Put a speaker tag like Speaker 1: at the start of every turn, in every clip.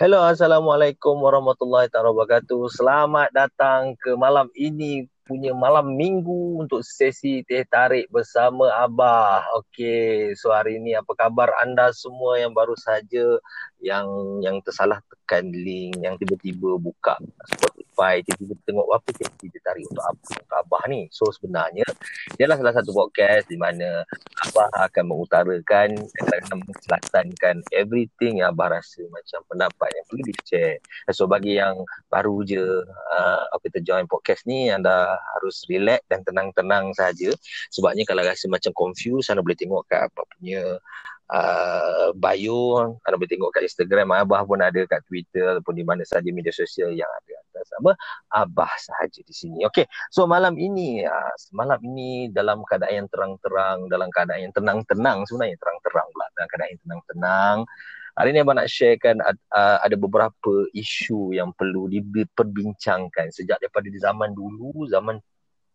Speaker 1: Hello, Assalamualaikum warahmatullahi wabarakatuh. Selamat datang ke malam ini punya malam minggu untuk sesi teh tarik bersama Abah. Okey, so hari ini apa khabar anda semua yang baru saja yang yang tersalah tekan link yang tiba-tiba buka Spotify tiba-tiba tengok apa sesi teh tarik untuk apa untuk Abah ni. So sebenarnya dia adalah salah satu podcast di mana Abah akan mengutarakan dan menselatankan everything yang Abah rasa macam pendapat yang perlu di-share. So bagi yang baru je uh, apa kita join podcast ni anda harus relax dan tenang-tenang saja. Sebabnya kalau rasa macam confused anda boleh tengok kat apa punya uh, bio anda boleh tengok kat Instagram Abah pun ada kat Twitter ataupun di mana saja media sosial yang ada atas nama Abah sahaja di sini. Okey so malam ini uh, malam ini dalam keadaan yang terang-terang dalam keadaan yang tenang-tenang sebenarnya terang-terang pula dalam keadaan yang tenang-tenang Hari ini Abang nak sharekan uh, ada beberapa isu yang perlu diperbincangkan sejak daripada zaman dulu, zaman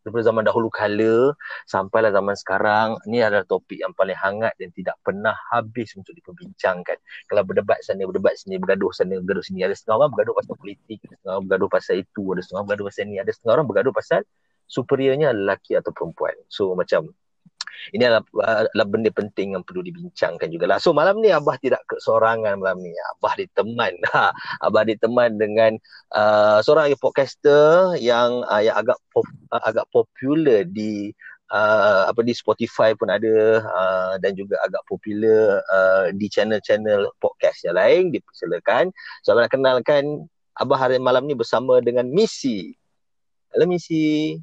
Speaker 1: daripada zaman dahulu kala sampailah zaman sekarang. Ini adalah topik yang paling hangat dan tidak pernah habis untuk diperbincangkan. Kalau berdebat sana, berdebat sini, bergaduh sana, bergaduh sini. Ada setengah orang bergaduh pasal politik, ada setengah orang bergaduh pasal itu, ada setengah orang bergaduh pasal ini, ada setengah orang bergaduh pasal superiornya lelaki atau perempuan. So macam ini adalah, adalah benda penting yang perlu dibincangkan juga lah. So malam ni Abah tidak kesorangan malam ni. Abah diteman. Ha, Abah diteman dengan uh, seorang podcaster yang uh, yang agak pop, uh, agak popular di uh, apa di Spotify pun ada uh, dan juga agak popular uh, di channel-channel podcast yang lain dipersilakan. So nak kenalkan Abah hari malam ni bersama dengan Missy. Halo Missy.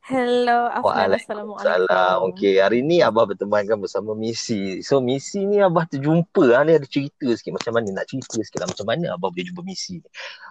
Speaker 2: Hello, Assalamualaikum.
Speaker 1: Okey, hari ni Abah bertemankan bersama Missy. So Missy ni Abah terjumpa. Ha, ni ada cerita sikit macam mana nak cerita sikit lah. Macam mana Abah boleh jumpa Missy.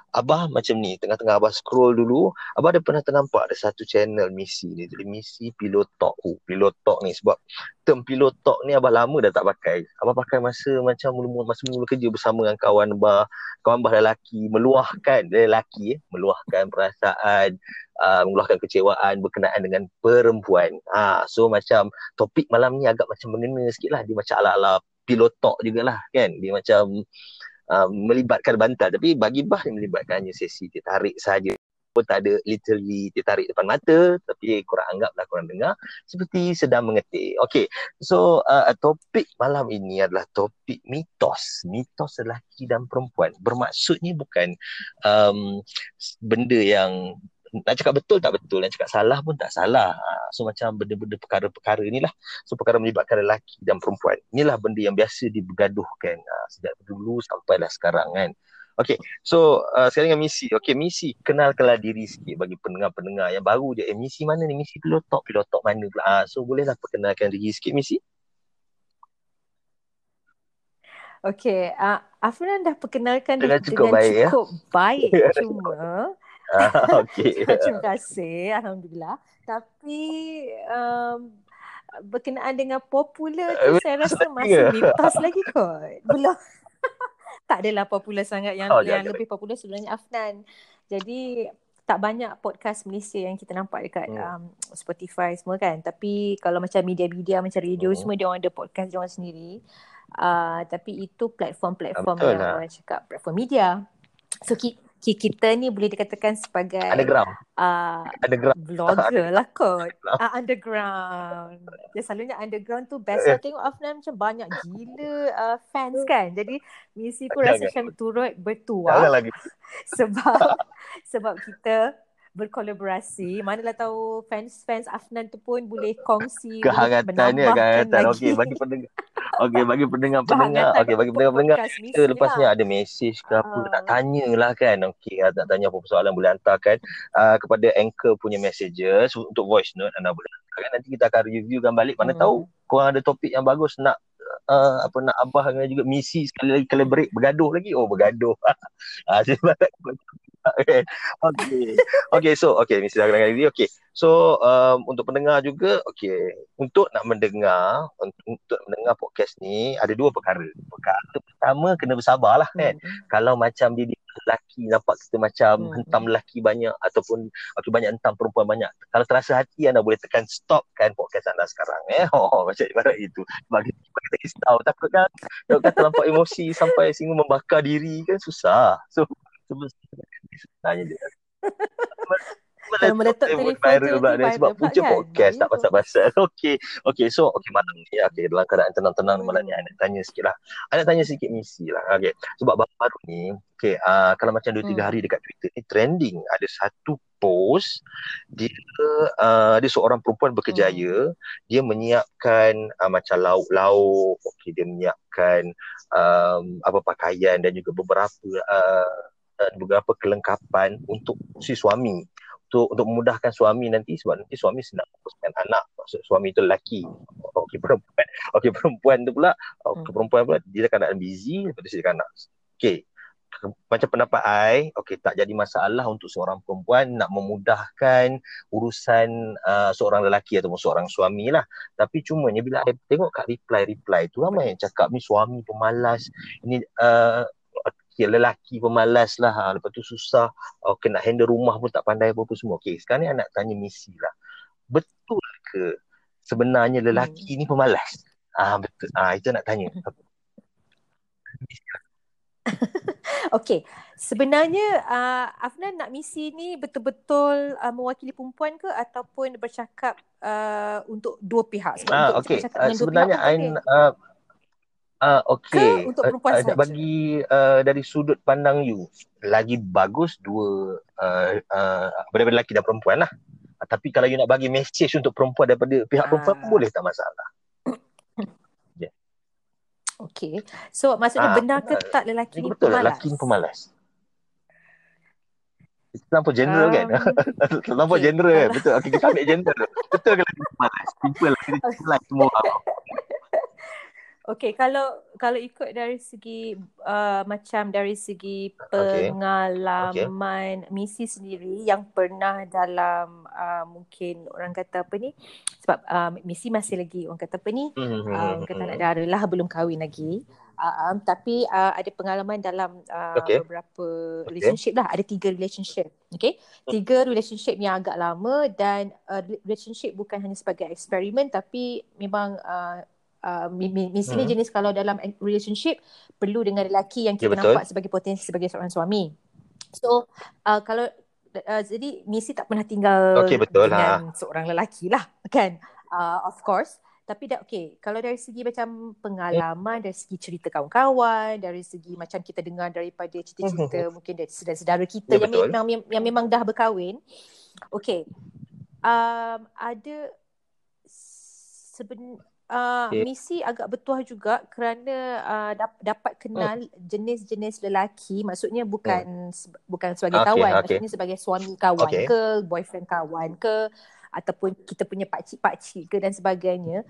Speaker 1: Abah macam ni, tengah-tengah Abah scroll dulu. Abah ada pernah ternampak ada satu channel Missy ni. Jadi Missy Pilot Talk. Oh, Pilot Talk ni sebab term Pilot Talk ni Abah lama dah tak pakai. Abah pakai masa macam mula-mula, masa mula kerja bersama dengan kawan Abah. Kawan Abah lelaki. Meluahkan, lelaki eh. Meluahkan perasaan uh, mengeluarkan kecewaan berkenaan dengan perempuan. Ha, so macam topik malam ni agak macam mengena sikit lah. Dia macam ala-ala pilotok jugalah kan. Dia macam uh, melibatkan bantal. Tapi bagi Bah dia melibatkan hanya sesi dia tarik saja pun tak ada literally dia tarik depan mata tapi korang anggaplah korang dengar seperti sedang mengetik. Okay, so uh, topik malam ini adalah topik mitos. Mitos lelaki dan perempuan. Bermaksudnya bukan um, benda yang nak cakap betul tak betul nak cakap salah pun tak salah ha, so macam benda-benda perkara-perkara inilah so perkara melibatkan lelaki dan perempuan inilah benda yang biasa dibergaduhkan ha, sejak dulu sampailah sekarang kan Okay, so uh, sekarang dengan misi. Okay, misi kenalkanlah diri sikit bagi pendengar-pendengar yang baru je. Eh, misi mana ni? Misi pilotok, pilotok mana pula? Ah, so bolehlah perkenalkan diri sikit, misi.
Speaker 2: Okay, uh, Afnan dah perkenalkan dengan cukup, dengan baik, ya? cukup ya? baik. Cuma
Speaker 1: Ah, okay.
Speaker 2: Terima kasih. Alhamdulillah. Tapi um, berkenaan dengan popular tu uh, saya rasa masih mitos lagi kot. Belum. tak adalah popular sangat yang oh, yang lebih popular sebenarnya Afnan. Jadi tak banyak podcast Malaysia yang kita nampak dekat hmm. um, Spotify semua kan. Tapi kalau macam media-media macam radio hmm. semua dia orang ada podcast dia orang sendiri. Uh, tapi itu platform-platform Betul yang lah. orang cakap platform media. So kita kita ni boleh dikatakan sebagai
Speaker 1: underground.
Speaker 2: Uh,
Speaker 1: underground.
Speaker 2: Vlogger lah kot. Uh, underground. Ya selalunya underground tu best saya tengok Afnan macam banyak gila uh, fans kan. Jadi misi pun rasa macam turut bertuah. sebab sebab kita berkolaborasi. Manalah tahu fans-fans Afnan tu pun boleh kongsi.
Speaker 1: Kehangatannya kehangatan. Okey bagi pendengar. Okey bagi pendengar-pendengar. Okey bagi pendengar-pendengar. Kita lepas ni ada mesej ke apa uh. nak tanya lah kan. Okey nak tanya apa soalan boleh hantarkan uh, kepada Anchor punya messages untuk voice note anda boleh hantarkan. Nanti kita akan reviewkan balik. Mana hmm. tahu korang ada topik yang bagus nak Uh, apa nak abah dengan juga misi sekali lagi collaborate bergaduh lagi oh bergaduh ah uh, okay. okay. Okay, so okay, mesti dah kenal diri. Okay. So um, untuk pendengar juga, okay. Untuk nak mendengar, untuk, untuk mendengar podcast ni ada dua perkara. Perkara pertama kena bersabarlah kan. Hmm. Kalau macam dia, lelaki nampak kita macam hmm. hentam lelaki banyak ataupun okay, banyak hentam perempuan banyak. Kalau terasa hati anda boleh tekan stop kan podcast anda sekarang eh. Oh, macam ibarat itu. Bagi, kita risau. Takut kan, kalau kata terlampau emosi sampai sehingga membakar diri kan susah. So, sebenarnya dia.
Speaker 2: Kalau meletup telefon tu
Speaker 1: nanti Sebab punca kan? podcast tak pasal-pasal Okay Okay so Okay malam ni Okay dalam keadaan tenang-tenang hmm. malam ni Anak tanya sikit lah Anak tanya sikit misi lah Okay Sebab baru-baru ni Okay uh, Kalau macam 2-3 hmm. hari dekat Twitter ni Trending Ada satu post Dia uh, Dia seorang perempuan berkejaya hmm. Dia menyiapkan uh, Macam lauk-lauk Okay dia menyiapkan um, Apa pakaian Dan juga beberapa uh, beberapa kelengkapan untuk si suami. Untuk untuk memudahkan suami nanti sebab nanti suami senang uruskan anak. Maksud suami itu lelaki. Okey perempuan. Okey perempuan tu pula okey hmm. perempuan pula dia akan busy lepas tu dia anak. Okey. Macam pendapat I okey tak jadi masalah untuk seorang perempuan nak memudahkan urusan uh, seorang lelaki ataupun seorang suami lah. Tapi cumanya bila I tengok kat reply-reply tu ramai yang cakap ni suami pemalas ini uh, okay, lelaki pemalas lah. Ha. Lepas tu susah. Okay, nak handle rumah pun tak pandai apa-apa semua. Okay, sekarang ni anak tanya misi lah. Betul ke sebenarnya lelaki hmm. ni pemalas? Ah ha, betul. Ah ha, itu nak tanya.
Speaker 2: okay, sebenarnya uh, Afnan nak misi ni betul-betul uh, mewakili perempuan ke ataupun bercakap uh, untuk dua pihak?
Speaker 1: Sebab uh, okay. uh, sebenarnya I, uh, Ah uh, okey.
Speaker 2: Untuk perempuan uh, saja.
Speaker 1: Bagi uh, dari sudut pandang you, lagi bagus dua uh, uh, daripada lelaki dan perempuan lah. Uh, tapi kalau you nak bagi message untuk perempuan daripada pihak uh. perempuan pun boleh tak masalah.
Speaker 2: yeah. Okey. So maksudnya uh, benar ke tak lelaki ni
Speaker 1: betul, pemalas? Betul, lelaki ni pemalas. Terlampau general um, kan? terlampau okay. general kan? Betul. Okay, kita ambil general. Betul ke lelaki pemalas? Simple lah. Kita okay. semua orang.
Speaker 2: Okay, kalau kalau ikut dari segi uh, macam dari segi pengalaman okay. misi sendiri yang pernah dalam uh, mungkin orang kata apa ni sebab uh, misi masih lagi orang kata apa ni mm-hmm. uh, orang kata anak dara lah belum kahwin lagi uh, um, tapi uh, ada pengalaman dalam uh, okay. beberapa relationship okay. lah ada tiga relationship okay tiga relationship yang agak lama dan uh, relationship bukan hanya sebagai eksperimen tapi memang uh, Uh, misi ni hmm. jenis kalau dalam relationship perlu dengan lelaki yang kita ya, nampak sebagai potensi sebagai seorang suami. So uh, kalau uh, jadi misi tak pernah tinggal okay, betul dengan ha. seorang lelaki lah kan. Uh, of course. Tapi dah okay. Kalau dari segi macam pengalaman, dari segi cerita kawan-kawan, dari segi macam kita dengar daripada cerita-cerita mungkin dari saudara-saudara kita ya, yang, memang, yang, yang memang dah berkahwin. Okay. Um, ada seben, uh, okay. misi agak bertuah juga kerana uh, dap- dapat kenal oh. jenis-jenis lelaki maksudnya bukan hmm. bukan sebagai okay, kawan okay. maksudnya sebagai suami kawan okay. ke boyfriend kawan ke ataupun kita punya pakcik-pakcik ke dan sebagainya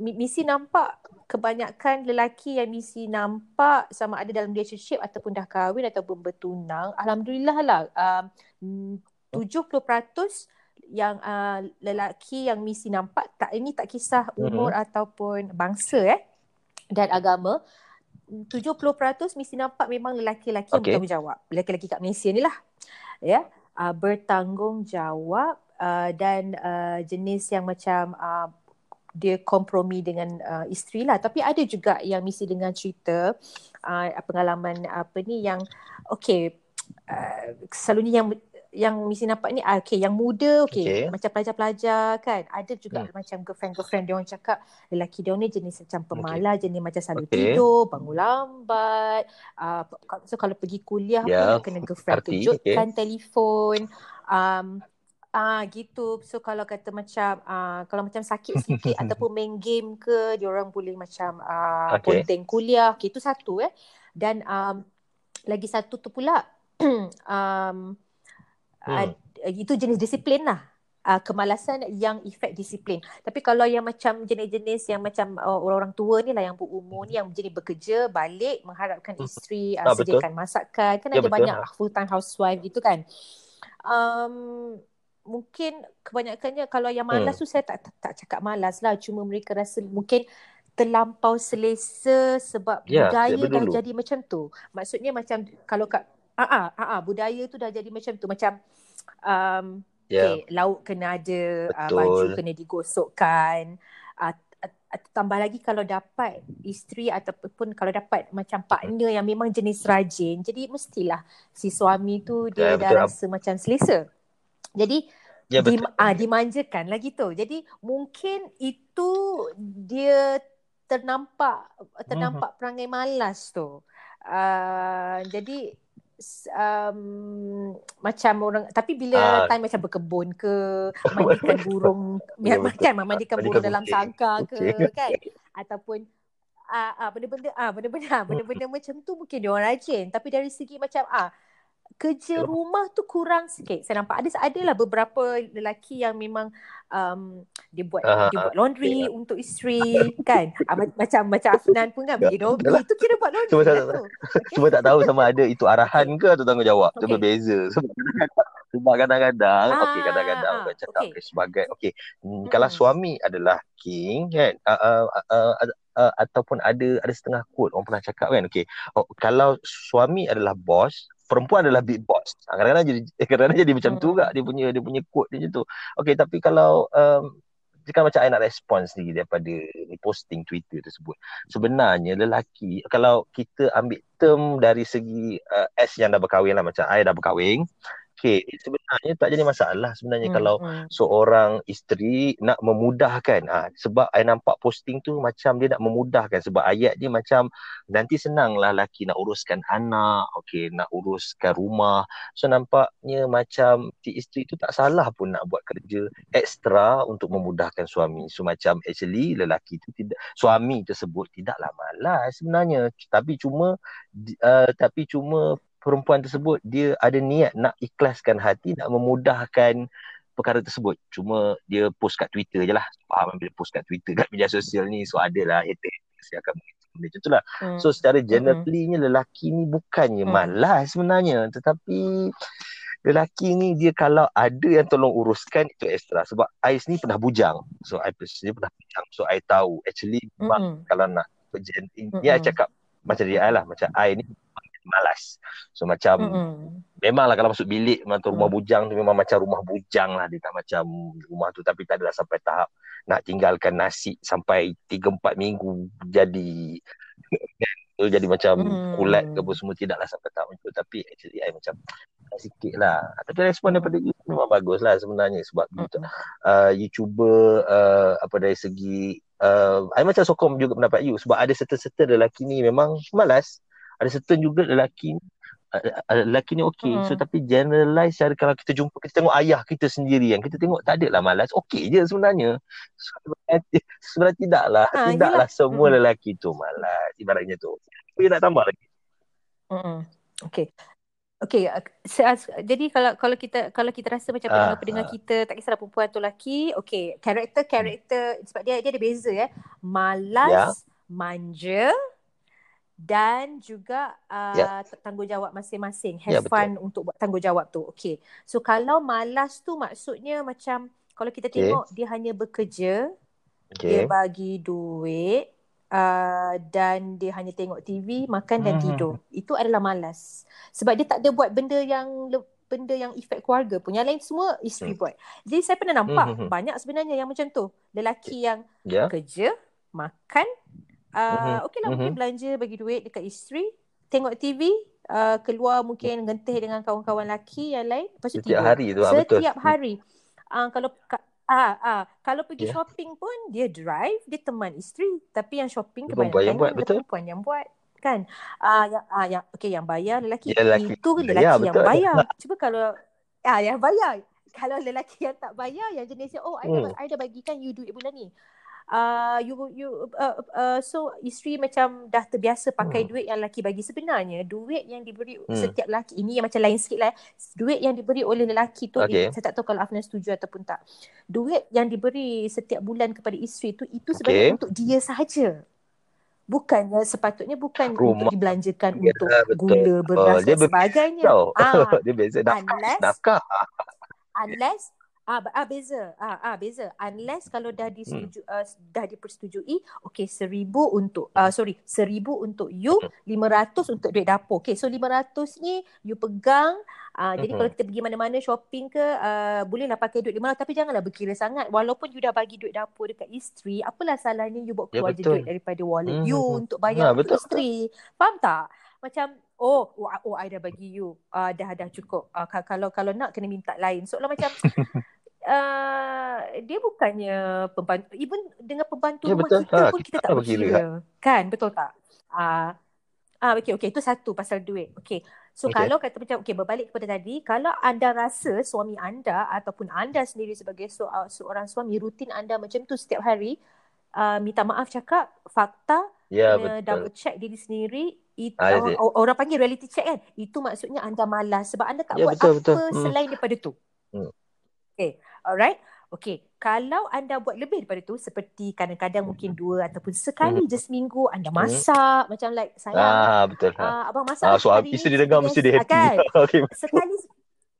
Speaker 2: misi nampak kebanyakan lelaki yang misi nampak sama ada dalam relationship ataupun dah kahwin ataupun bertunang alhamdulillah lah um, 70% yang uh, lelaki yang misi nampak tak ini tak kisah umur mm-hmm. ataupun bangsa eh dan agama 70% misi nampak memang lelaki-lelaki okay. yang bertanggungjawab lelaki-lelaki kat Malaysia ni lah ya uh, bertanggungjawab uh, dan uh, jenis yang macam uh, dia kompromi dengan uh, isteri lah tapi ada juga yang misi dengan cerita uh, pengalaman apa ni yang okay uh, selalunya yang yang mesti nampak ni ah, okay yang muda okay, okay. macam pelajar-pelajar kan ada juga hmm. macam girlfriend-girlfriend dia orang cakap lelaki dia ni jenis macam pemalas okay. jenis macam selalu okay. tidur bangun lambat uh, so kalau pergi kuliah yeah. pun kena girlfriend Arti. tunjukkan okay. telefon um, Ah uh, gitu. So kalau kata macam uh, kalau macam sakit sikit ataupun main game ke dia orang boleh macam uh, okay. ponteng kuliah. Okay, itu satu eh. Dan um, lagi satu tu pula um, hmm. uh, itu jenis disiplin lah uh, kemalasan yang efek disiplin tapi kalau yang macam jenis-jenis yang macam uh, orang-orang tua ni lah yang berumur ni yang jenis bekerja balik mengharapkan hmm. isteri uh, ah, sediakan betul. masakan kan ya, ada betul. banyak full time housewife gitu kan um, mungkin kebanyakannya kalau yang malas hmm. tu saya tak, tak tak cakap malas lah cuma mereka rasa mungkin terlampau selesa sebab ya, budaya dah jadi macam tu maksudnya macam kalau kat ah ah ah budaya tu dah jadi macam tu. Macam um yeah. okay, lauk kena ada uh, baju kena digosokkan. Uh, tambah lagi kalau dapat isteri ataupun kalau dapat macam partner yang memang jenis rajin jadi mestilah si suami tu dia ya, dah betul. rasa macam selesa. Jadi ya, di, ah, dimanjakan lagi tu. Jadi mungkin itu dia ternampak ternampak uh-huh. perangai malas tu. Uh, jadi um, macam orang tapi bila uh, time macam berkebun ke mandikan burung ya, makan mandikan burung dalam sangka ke okay. kan? Ataupun ah uh, uh, benda-benda ah uh, benda-benda uh, benda-benda macam tu mungkin dia orang rajin. Tapi dari segi macam ah uh, kerja rumah tu kurang sikit. Saya nampak ada adalah beberapa lelaki yang memang um, dia buat uh, dia buat laundry uh, untuk isteri kan. Uh, macam macam Afnan pun kan pergi dobi itu kira buat laundry
Speaker 1: cuma, tak, okay. cuma tak tahu sama ada itu arahan ke atau tanggungjawab. Okay. itu berbeza sebab kadang-kadang ah, okey kadang-kadang ah, cakap okay. sebagai okey hmm, kalau suami adalah king kan uh, uh, uh, uh, uh, ataupun ada ada setengah quote orang pernah cakap kan okey. Oh, kalau suami adalah bos perempuan adalah big boss. Ha, kadang-kadang jadi kadang-kadang jadi macam hmm. tu juga dia punya dia punya quote dia macam tu. Okey tapi kalau um, jika macam I nak respon sendiri daripada posting Twitter tersebut. Sebenarnya lelaki kalau kita ambil term dari segi uh, S yang dah berkahwin lah macam I dah berkahwin Okay, sebenarnya tak jadi masalah sebenarnya hmm, kalau hmm. seorang isteri nak memudahkan. Ha, sebab I nampak posting tu macam dia nak memudahkan sebab ayat dia macam nanti senanglah laki nak uruskan anak okay, nak uruskan rumah. So nampaknya macam si isteri tu tak salah pun nak buat kerja ekstra untuk memudahkan suami. So macam actually lelaki tu tidak suami tersebut tidaklah malas sebenarnya. Tapi cuma uh, tapi cuma perempuan tersebut dia ada niat nak ikhlaskan hati nak memudahkan perkara tersebut cuma dia post kat Twitter je lah faham bila post kat Twitter kat media sosial ni so adalah hater yang akan macam tu lah hmm. so secara hmm. generally ni lelaki ni bukannya hmm. malas sebenarnya tetapi lelaki ni dia kalau ada yang tolong uruskan itu ekstra sebab I ni pernah bujang so I personally pernah bujang so I tahu actually hmm. kalau nak berjen hmm. ni I cakap macam dia lah macam I ni malas. So macam mm-hmm. memanglah kalau masuk bilik macam rumah mm. bujang tu memang macam rumah bujang lah dia tak macam rumah tu tapi tak adalah sampai tahap nak tinggalkan nasi sampai 3 4 minggu jadi jadi macam mm. kulat ke apa semua tidaklah sampai tahap itu tapi actually I macam sikit lah tapi respon daripada you memang bagus lah sebenarnya sebab mm-hmm. uh, you cuba uh, apa dari segi uh, I macam sokong juga pendapat you sebab ada serta-serta lelaki ni memang malas ada certain juga lelaki lelaki ni okey hmm. so tapi generalize cara kalau kita jumpa kita tengok ayah kita sendiri yang kita tengok tak ada lah malas okey je sebenarnya sebenarnya, sebenarnya tidaklah ha, tidaklah yelah. semua hmm. lelaki tu malas ibaratnya tu tapi nak tambah lagi
Speaker 2: hmm. okey Okey, jadi kalau kalau kita kalau kita rasa macam ah, pendengar-pendengar uh, kita tak kisahlah perempuan atau lelaki, okey, karakter-karakter sebab dia dia ada beza ya. Malas, yeah. manja, dan juga uh, yeah. tanggungjawab masing-masing have yeah, fun untuk buat tanggungjawab tu okey so kalau malas tu maksudnya macam kalau kita tengok okay. dia hanya bekerja okay. dia bagi duit uh, dan dia hanya tengok TV makan dan hmm. tidur itu adalah malas sebab dia tak ada buat benda yang benda yang efek keluarga pun yang lain semua isteri hmm. buat jadi saya pernah nampak hmm. banyak sebenarnya yang macam tu lelaki yang yeah. kerja makan Uh, okay lah mungkin belanja bagi duit dekat isteri. Tengok TV uh, keluar mungkin ngentih dengan kawan-kawan lelaki yang lain. Lepas tu
Speaker 1: setiap tidur. hari tu ah,
Speaker 2: betul. Setiap hari. Uh, kalau ah uh, kalau pergi yeah. shopping pun dia drive dia teman isteri. Tapi yang shopping kebanyakan yang buat betul? perempuan yang buat kan? Ah uh, yang uh, yang okey yang bayar lelaki, ya, lelaki. itu lelaki ya, yang bayar? Cuba kalau ah yang bayar. Kalau lelaki yang tak bayar yang jenisnya oh hmm. I dah bagikan you duit bulan ni uh, you you uh, uh, so isteri macam dah terbiasa pakai hmm. duit yang lelaki bagi sebenarnya duit yang diberi hmm. setiap lelaki ini yang macam lain sikit lah duit yang diberi oleh lelaki tu okay. saya tak tahu kalau Afnan setuju ataupun tak duit yang diberi setiap bulan kepada isteri tu itu sebenarnya okay. untuk dia sahaja bukannya sepatutnya bukan Rumah. untuk dibelanjakan ya, untuk betul. gula beras oh, dan sebagainya
Speaker 1: ah dia biasa nafkah, unless,
Speaker 2: unless Ah, ah beza. Ah, ah beza. Unless kalau dah disetujui, hmm. uh, dah dipersetujui, okay seribu untuk, uh, sorry, seribu untuk you, hmm. lima ratus untuk duit dapur. Okay, so lima ratus ni you pegang. Uh, hmm. Jadi kalau kita pergi mana-mana shopping ke, uh, bolehlah pakai duit lima ratus. Tapi janganlah berkira sangat. Walaupun you dah bagi duit dapur dekat isteri, apalah salahnya you buat ya, keluar ya, duit daripada wallet hmm. you untuk bayar nah, untuk isteri. Faham tak? Macam oh oh, oh I dah bagi you uh, dah dah cukup uh, kalau kalau nak kena minta lain so macam uh, dia bukannya pembantu even dengan pembantu ya, rumah betul. kita ha, pun kita, kita tak berkira kan betul tak ah uh, ah okey okey itu satu pasal duit okey so okay. kalau kata macam okey berbalik kepada tadi kalau anda rasa suami anda ataupun anda sendiri sebagai so, uh, seorang suami rutin anda macam tu setiap hari uh, minta maaf cakap fakta
Speaker 1: Ya, kena betul.
Speaker 2: double check diri sendiri itu ah, orang panggil reality check kan itu maksudnya anda malas sebab anda tak ya, buat betul, apa betul. Hmm. selain daripada tu hmm. okay alright okay kalau anda buat lebih daripada tu seperti kadang-kadang mungkin dua ataupun sekali hmm. je seminggu anda hmm. masak hmm. macam like saya
Speaker 1: ah betul
Speaker 2: uh, abang masak
Speaker 1: ah, so isteri dengar mesti dia happy
Speaker 2: kan? okay. sekali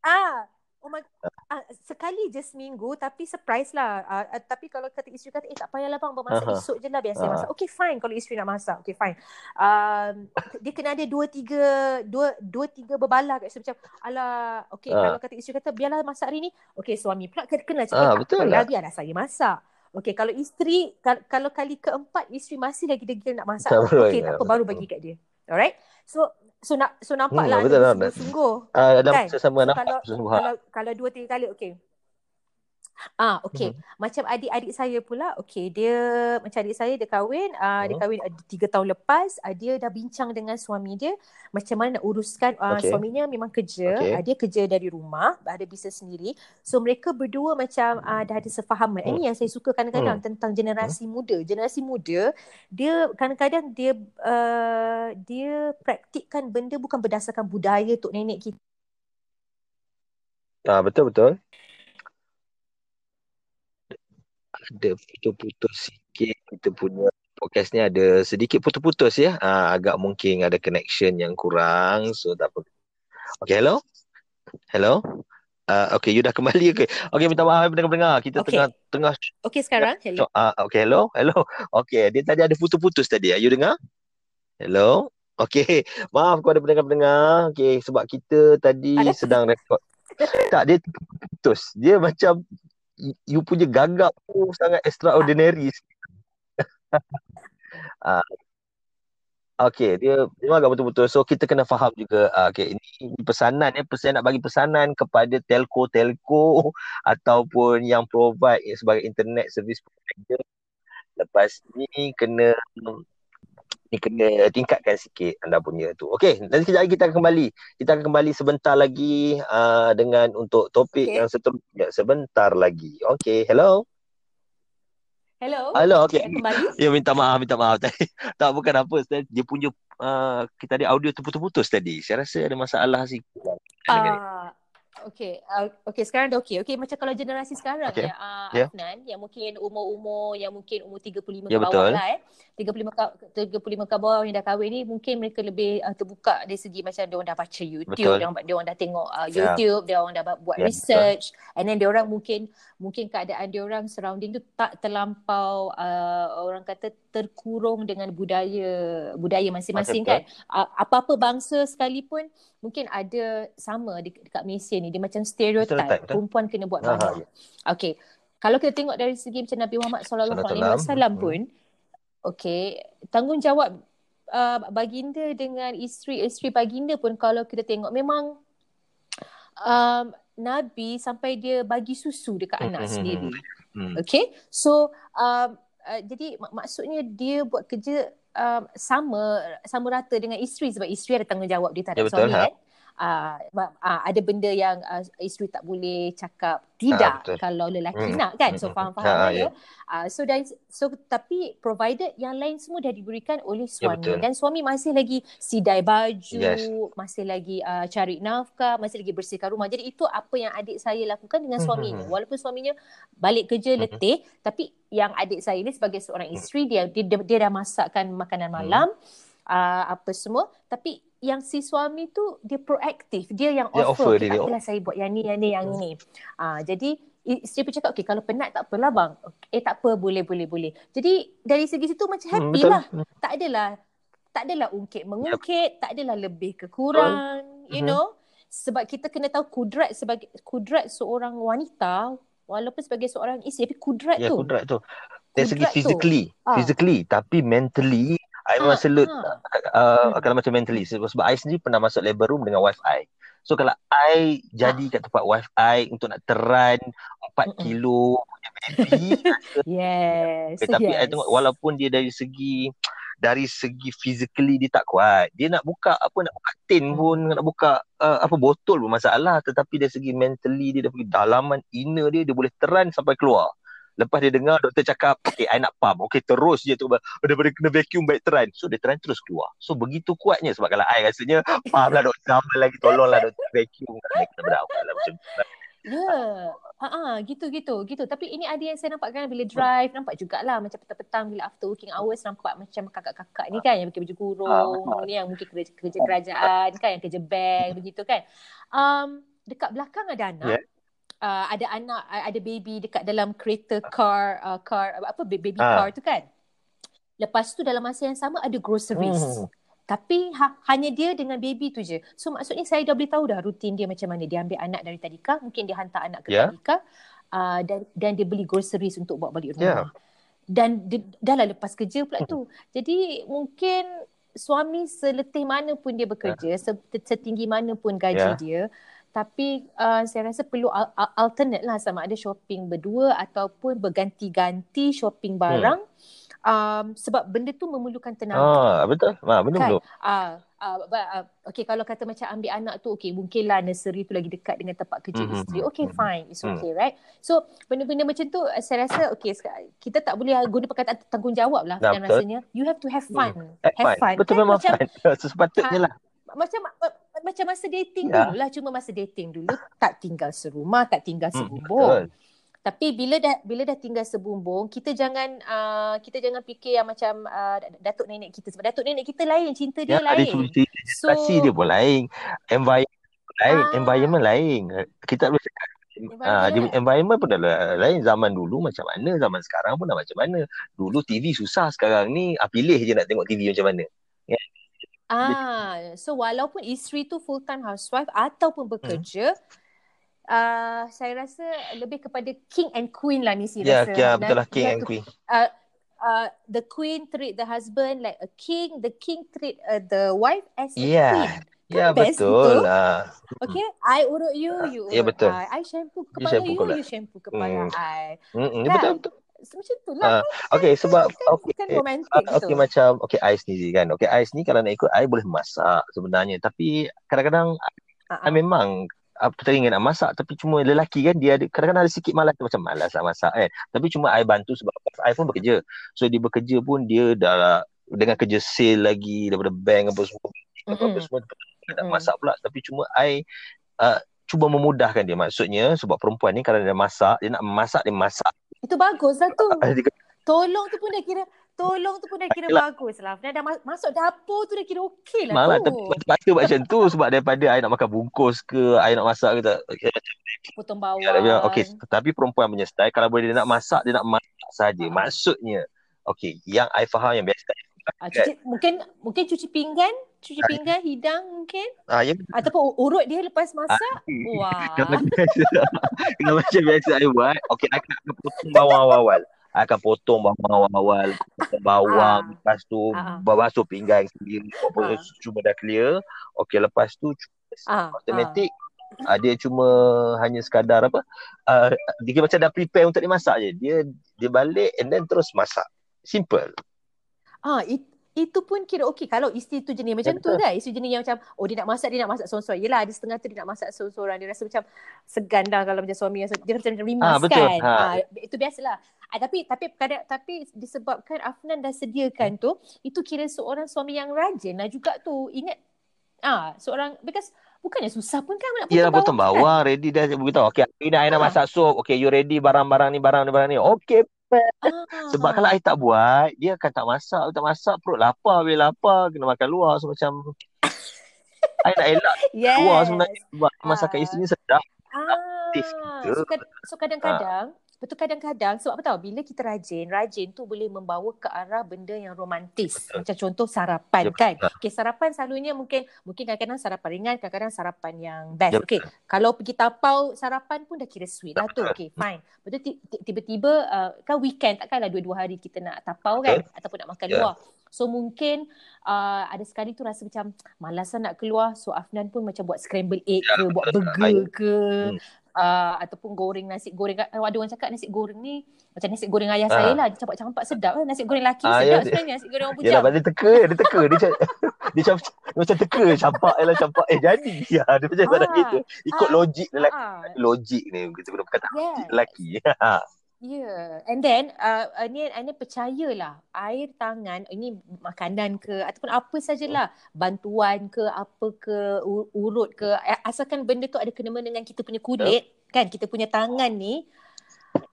Speaker 2: ah Oh my, uh, sekali je seminggu tapi surprise lah. Uh, uh, tapi kalau kata isteri kata, eh tak payahlah bang, bermasak uh-huh. esok je lah biasa uh-huh. masak. Okay fine kalau isteri nak masak. Okay fine. Um, dia kena ada dua tiga, dua, dua tiga berbala kat isteri macam, alah, okay uh. kalau kata isteri kata, biarlah masak hari ni. Okay suami pula kena cakap, uh, betul lah. biarlah saya masak. Okay kalau isteri, kalau kali keempat isteri masih lagi degil nak masak. Okay tak apa, baru bagi kat dia. Alright. So so nak so nampaklah hmm, anda sungguh-sungguh.
Speaker 1: Ah uh, kan? sesama so, nampak
Speaker 2: kalau, kalau kalau dua tiga kali okey. Ah, okey. Mm-hmm. Macam adik-adik saya pula, okey, dia macam adik saya dia kahwin, ah uh, dia kahwin uh, tiga tahun lepas, uh, dia dah bincang dengan suami dia macam mana nak uruskan uh, okay. suaminya memang kerja, okay. uh, dia kerja dari rumah, ada bisnes sendiri. So mereka berdua macam uh, dah ada sefahaman. Mm. Ini yang saya suka kadang-kadang mm. tentang generasi mm. muda. Generasi muda, dia kadang-kadang dia uh, dia praktikkan benda bukan berdasarkan budaya tok nenek kita.
Speaker 1: Ah betul betul ada putus-putus sikit kita punya podcast ni ada sedikit putus-putus ya. Ha, agak mungkin ada connection yang kurang. So tak apa. Okay, hello? Hello? Uh, okay, you dah kembali ke? Okay. okay, minta maaf pendengar-pendengar. Kita okay. tengah tengah
Speaker 2: Okay, sekarang. Hello.
Speaker 1: Uh, okay, hello. Hello. Okay, dia tadi ada putus-putus tadi. You dengar? Hello? Okay, maaf kepada pendengar-pendengar. Okay, sebab kita tadi ada? sedang rekod. tak, dia putus. Dia macam you punya gagap tu sangat extraordinary. ah. Okay, dia memang agak betul-betul. So, kita kena faham juga. Uh, okay, ini pesanan ya. Pesan nak bagi pesanan kepada telco-telco ataupun yang provide sebagai internet service provider. Lepas ni kena ni kena tingkatkan sikit anda punya tu. Okey, nanti kejap lagi kita akan kembali. Kita akan kembali sebentar lagi uh, dengan untuk topik okay. yang seterusnya sebentar lagi. Okey, hello.
Speaker 2: Hello.
Speaker 1: Hello, okey. Ya minta maaf, minta maaf tadi. tak bukan apa, dia punya uh, kita ada audio terputus-putus tadi. Saya rasa ada masalah sikit.
Speaker 2: Uh, Okay, uh, okay sekarang dah okay. Okay, macam kalau generasi sekarang okay. ya, uh, yeah. Afnan, yang mungkin umur-umur, yang mungkin umur 35 yeah, ke bawah lah eh. 35 ke, 35 ke bawah yang dah kahwin ni, mungkin mereka lebih uh, terbuka dari segi macam dia orang dah baca YouTube, dia orang, dia orang dah tengok uh, YouTube, yeah. dia orang dah buat yeah, research. Betul. And then dia orang mungkin, mungkin keadaan dia orang surrounding tu tak terlampau, uh, orang kata terkurung dengan budaya budaya masing-masing kan. Uh, apa-apa bangsa sekalipun, mungkin ada sama dekat Malaysia ni dia macam stereotype perempuan kena buat mana. Okey. Kalau kita tengok dari segi macam Nabi Muhammad sallallahu alaihi wasallam hmm. pun okey, tanggungjawab uh, baginda dengan isteri-isteri baginda pun kalau kita tengok memang um, Nabi sampai dia bagi susu dekat hmm. anak hmm. sendiri. Okey. So um, uh, jadi mak- maksudnya dia buat kerja um, sama sama rata dengan isteri sebab isteri ada tanggungjawab dia terhadap ya, suami ha? kan uh, uh, ada benda yang uh, isteri tak boleh cakap tidak ha, kalau lelaki hmm. nak kan so hmm. faham-faham ha, ya uh, so dan so tapi provided yang lain semua dah diberikan oleh ya, suami ya, dan suami masih lagi sidai baju yes. masih lagi uh, cari nafkah masih lagi bersihkan rumah jadi itu apa yang adik saya lakukan dengan hmm, suaminya hmm. walaupun suaminya balik kerja letih hmm. tapi yang adik saya ni sebagai seorang isteri dia dia, dia dah masakkan makanan malam hmm. uh, apa semua tapi yang si suami tu dia proaktif dia yang dia offer, offer dia, dia saya buat yang ni yang ni yang hmm. ni uh, jadi isteri pun cakap, okay kalau penat tak apalah bang. Eh tak apa, boleh, boleh, boleh. Jadi dari segi situ macam
Speaker 1: Hmm,
Speaker 2: happy
Speaker 1: betul.
Speaker 2: lah. Tak adalah, tak adalah ungkit mengungkit, tak adalah lebih ke kurang, you
Speaker 1: Mhm.
Speaker 2: know. Sebab kita kena tahu kudrat sebagai kudrat seorang wanita, walaupun sebagai seorang isteri, tapi kudrat
Speaker 1: Ya,
Speaker 2: tu.
Speaker 1: kudrat tu. Dari segi
Speaker 2: Kudrat tu.
Speaker 1: physically,
Speaker 2: Ah.
Speaker 1: physically, tapi mentally, I memang
Speaker 2: Ah,
Speaker 1: salute
Speaker 2: ah.
Speaker 1: uh,
Speaker 2: Hmm.
Speaker 1: kalau macam mentally sebab, sebab I sendiri pernah masuk labor room dengan wife I. So kalau I jadi kat tempat wife I untuk nak teran 4
Speaker 2: Mm-mm.
Speaker 1: kilo punya baby,
Speaker 2: Yes.
Speaker 1: okay, tapi I
Speaker 2: yes.
Speaker 1: tengok walaupun dia dari segi dari segi physically dia tak kuat. Dia nak buka apa nak buka tin
Speaker 2: Hmm.
Speaker 1: pun, nak buka uh, apa botol pun masalah tetapi dari segi mentally dia dah pergi dalaman inner dia dia boleh teran sampai keluar. Lepas dia dengar doktor cakap, okay, I nak pump. Okay, terus je tu. Daripada kena vacuum baik teran. So, dia teran terus keluar. So, begitu kuatnya. Sebab kalau I rasanya, pump lah doktor. Amal lagi, tolonglah doktor vacuum. Kena berawal lah macam tu.
Speaker 2: Ya. Ha ah, gitu gitu gitu. Tapi ini ada yang saya nampak kan bila drive nampak jugalah macam petang-petang bila after working hours nampak macam kakak-kakak ni kan yang pakai baju kurung,
Speaker 1: Ah.
Speaker 2: ni yang mungkin kerja, kerja kerajaan kan yang kerja bank begitu kan. Um dekat belakang ada anak.
Speaker 1: Yeah.
Speaker 2: Uh, ada anak ada baby dekat dalam kereta car uh, car apa baby
Speaker 1: Ah.
Speaker 2: car tu kan. Lepas tu dalam masa yang sama ada groceries.
Speaker 1: Hmm.
Speaker 2: Tapi ha, hanya dia dengan baby tu je. So maksudnya saya dah boleh tahu dah rutin dia macam mana. Dia ambil anak dari tadika, mungkin dia hantar anak ke
Speaker 1: Ya.
Speaker 2: tadika uh, dan dan dia beli groceries untuk bawa balik
Speaker 1: Ya.
Speaker 2: rumah. Dan dia, dah lah lepas kerja pula tu. Jadi mungkin suami seletih mana pun dia bekerja, se- setinggi mana pun gaji
Speaker 1: Ya.
Speaker 2: dia, tapi uh, saya rasa perlu al- al- alternate lah sama ada shopping berdua ataupun berganti-ganti shopping barang. Um, sebab benda tu memerlukan tenaga.
Speaker 1: Ah, betul. Ah, betul
Speaker 2: Kan?
Speaker 1: betul.
Speaker 2: Ah, ah, ah, okay kalau kata macam ambil anak tu okay mungkinlah nursery tu lagi dekat dengan tempat kerja
Speaker 1: Mhm.
Speaker 2: isteri. Okay
Speaker 1: Mhm.
Speaker 2: fine, it's
Speaker 1: Hmm.
Speaker 2: okay right. So benda-benda macam tu ah, saya rasa okay sek- kita tak boleh guna perkataan tanggungjawab lah
Speaker 1: Nah,
Speaker 2: dan
Speaker 1: betul.
Speaker 2: rasanya you have to have fun.
Speaker 1: Have
Speaker 2: Have
Speaker 1: fun.
Speaker 2: fun.
Speaker 1: Betul
Speaker 2: Kan
Speaker 1: memang
Speaker 2: macam
Speaker 1: fun. Sepatutnya lah.
Speaker 2: Macam ma- macam masa dating
Speaker 1: Ya.
Speaker 2: dulu lah cuma masa dating dulu tak tinggal serumah, tak tinggal
Speaker 1: Hmm,
Speaker 2: sebumbung.
Speaker 1: betul.
Speaker 2: Tapi bila dah bila dah tinggal sebumbung, kita jangan uh, kita jangan fikir yang macam uh, datuk nenek kita sebab datuk nenek kita lain, cinta dia
Speaker 1: Ya, dia
Speaker 2: lain.
Speaker 1: fungsi generasi dia pun lain. Environment lain.
Speaker 2: Ah.
Speaker 1: Environment lain. Kita boleh cakap.
Speaker 2: Environment
Speaker 1: Ah, dia,
Speaker 2: lain.
Speaker 1: environment pun dah la- lain. Zaman dulu macam mana, zaman sekarang pun dah macam mana. Dulu TV susah, sekarang ni ah, pilih je nak tengok TV macam mana.
Speaker 2: Ah, so walaupun isteri tu full time housewife ataupun bekerja, uh, saya rasa lebih kepada king and queen lah ni saya
Speaker 1: Ya,
Speaker 2: rasa.
Speaker 1: ya
Speaker 2: Dan
Speaker 1: betul lah king and queen.
Speaker 2: Uh, uh, the queen treat the husband like a king, the king treat uh, the wife as a
Speaker 1: Ya.
Speaker 2: queen.
Speaker 1: Ya
Speaker 2: Kan best
Speaker 1: betul.
Speaker 2: gitu?
Speaker 1: Ah.
Speaker 2: Okay, I urut you, you
Speaker 1: Ya,
Speaker 2: urut
Speaker 1: betul.
Speaker 2: I. I shampoo
Speaker 1: You
Speaker 2: kepala
Speaker 1: shampoo
Speaker 2: you,
Speaker 1: kepala.
Speaker 2: you shampoo kepala
Speaker 1: Hmm.
Speaker 2: I.
Speaker 1: Mm-mm,
Speaker 2: Kan?
Speaker 1: betul betul.
Speaker 2: Macam tu lah.
Speaker 1: Ah, okay sebab
Speaker 2: kan,
Speaker 1: okay.
Speaker 2: kan romantik tu.
Speaker 1: okay macam okay I sendiri kan. Okay I ni kalau nak ikut I boleh masak sebenarnya tapi kadang-kadang
Speaker 2: ah.
Speaker 1: memang apa teringin nak masak tapi cuma lelaki kan dia ada kadang-kadang ada sikit malas macam malas nak masak kan. Tapi cuma I bantu sebab I pun bekerja. So dia bekerja pun dia dah dengan kerja sale lagi daripada bank apa semua apa
Speaker 2: Mm-mm.
Speaker 1: semua dia nak
Speaker 2: Mm-mm.
Speaker 1: masak pula tapi cuma I uh, cuba memudahkan dia maksudnya sebab perempuan ni kalau dia masak dia nak masak dia masak
Speaker 2: Itu bagus lah tu.
Speaker 1: dia
Speaker 2: Tolong tu pun dah kira Tolong tu pun dah kira bagus lah. Dah, dah ma- masuk dapur tu dah kira okey lah
Speaker 1: Malah
Speaker 2: tu.
Speaker 1: tapi terpaksa buat macam tu sebab daripada I nak makan bungkus ke, I nak masak ke tak. Okay,
Speaker 2: Potong bawang.
Speaker 1: dia bilang, okay, tapi perempuan punya style kalau boleh dia nak masak, dia nak masak saja.
Speaker 2: Ah.
Speaker 1: Maksudnya, okay, yang I faham yang biasa.
Speaker 2: Ah, cuci, mungkin mungkin cuci pinggan, cuci pinggan, hidang mungkin.
Speaker 1: Ah, yang
Speaker 2: Ataupun urut dia lepas masak. Wah.
Speaker 1: kalau macam biasa, kalau macam biasa I buat, okay, I akan potong bawang awal-awal. I akan potong bawang awal-awal, potong bawang,
Speaker 2: Ah.
Speaker 1: lepas tu
Speaker 2: Ah, ah.
Speaker 1: basuh pinggan sendiri, apa
Speaker 2: Ah.
Speaker 1: cuma dah clear. Okay, lepas tu
Speaker 2: Ah,
Speaker 1: automatic ah. dia cuma hanya sekadar apa uh, dia macam dah prepare untuk dimasak je dia dia balik and then terus masak simple
Speaker 2: Ah, it, itu pun kira okey kalau isteri tu jenis macam tu
Speaker 1: betul.
Speaker 2: kan. Isteri jenis yang macam oh dia nak masak dia nak masak seorang-seorang. Yelah ada setengah tu dia nak masak seorang-seorang. Dia rasa macam segan dah kalau macam suami yang dia macam macam rimas
Speaker 1: Ah, betul.
Speaker 2: kan.
Speaker 1: Ha.
Speaker 2: Ah, itu biasalah. Ah, tapi tapi kadang tapi disebabkan Afnan dah sediakan tu, itu kira seorang suami yang rajin lah juga tu. Ingat ah seorang because bukannya susah pun kan nak potong
Speaker 1: Ya potong
Speaker 2: bawang.
Speaker 1: bawang ready dah beritahu okey hari ni I nak
Speaker 2: Ah.
Speaker 1: masak sup okey you ready barang-barang ni barang ni barang ni okey
Speaker 2: Kan?
Speaker 1: sebab
Speaker 2: Ah.
Speaker 1: kalau I tak buat dia akan tak masak tak masak perut lapar bila lapar kena makan luar so macam I nak elak
Speaker 2: yes.
Speaker 1: luar sebenarnya sebab masakan
Speaker 2: Ah.
Speaker 1: isteri ni sedap
Speaker 2: Ah. ah, so, so kadang-kadang ah. Betul kadang-kadang sebab apa tahu bila kita rajin, rajin tu boleh membawa ke arah benda yang romantis. Betul. Macam contoh sarapan ya, kan. Okey, sarapan selalunya mungkin mungkin kadang-kadang sarapan ringan, kadang-kadang sarapan yang best. Ya, Okey, kalau pergi tapau sarapan pun dah kira sweet lah tu. Okey, fine. Betul tiba-tiba uh, kan weekend takkanlah dua-dua hari kita nak tapau kan Betul. ataupun nak makan ya. luar. So mungkin uh, ada sekali tu rasa macam malasan nak keluar. So Afnan pun macam buat scramble egg ya, ke, buat burger ke. Hmm uh, ataupun goreng nasi goreng uh, ada orang cakap nasi goreng ni macam nasi goreng ayah uh. saya lah dia campak-campak sedap. Lah nasi goreng laki uh, sedap ya, sebenarnya nasi goreng orang bujang
Speaker 1: yalah dia teka dia teka dia macam dia macam, macam teka campak lah campak. Eh jadi ya dia macam uh, gitu. Ikut uh, logik lelaki. uh, logik ni kita guna perkataan yes. lelaki
Speaker 2: Yeah, and then uh, ini uh, ini percayalah air tangan ini makanan ke ataupun apa sajalah bantuan ke apa ke urut ke asalkan benda tu ada kena dengan kita punya kulit yeah. kan kita punya tangan ni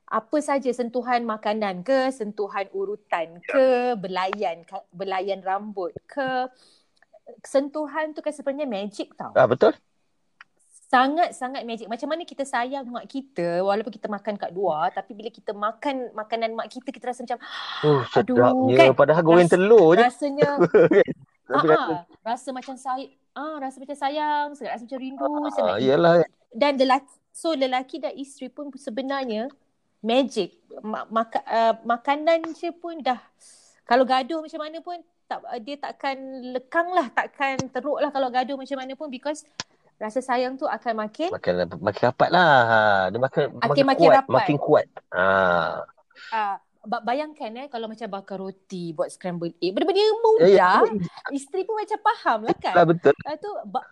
Speaker 2: apa saja sentuhan makanan ke sentuhan urutan ke belayan belayan rambut ke sentuhan tu kan sebenarnya magic tau.
Speaker 1: Ah betul
Speaker 2: sangat-sangat magic. Macam mana kita sayang mak kita walaupun kita makan kat luar tapi bila kita makan makanan mak kita kita rasa macam
Speaker 1: oh, aduh kan padahal goreng telur
Speaker 2: je. Rasanya uh rasa macam saya ah rasa macam sayang, rasa macam rindu
Speaker 1: sangat. Iyalah.
Speaker 2: Dan lelaki so lelaki dan isteri pun sebenarnya magic. Mak- uh, makanan je pun dah kalau gaduh macam mana pun tak dia takkan lekang lah takkan teruk lah kalau gaduh macam mana pun because rasa sayang tu akan makin
Speaker 1: makin makin rapat lah. Ha. Dia makin makin, makin, makin kuat, rapat. makin kuat. Ha.
Speaker 2: Uh, bayangkan eh kalau macam bakar roti buat scramble egg. Benda-benda mudah. Ya, ya. Isteri pun macam faham lah kan.
Speaker 1: Lah betul.
Speaker 2: Lepas tu ba-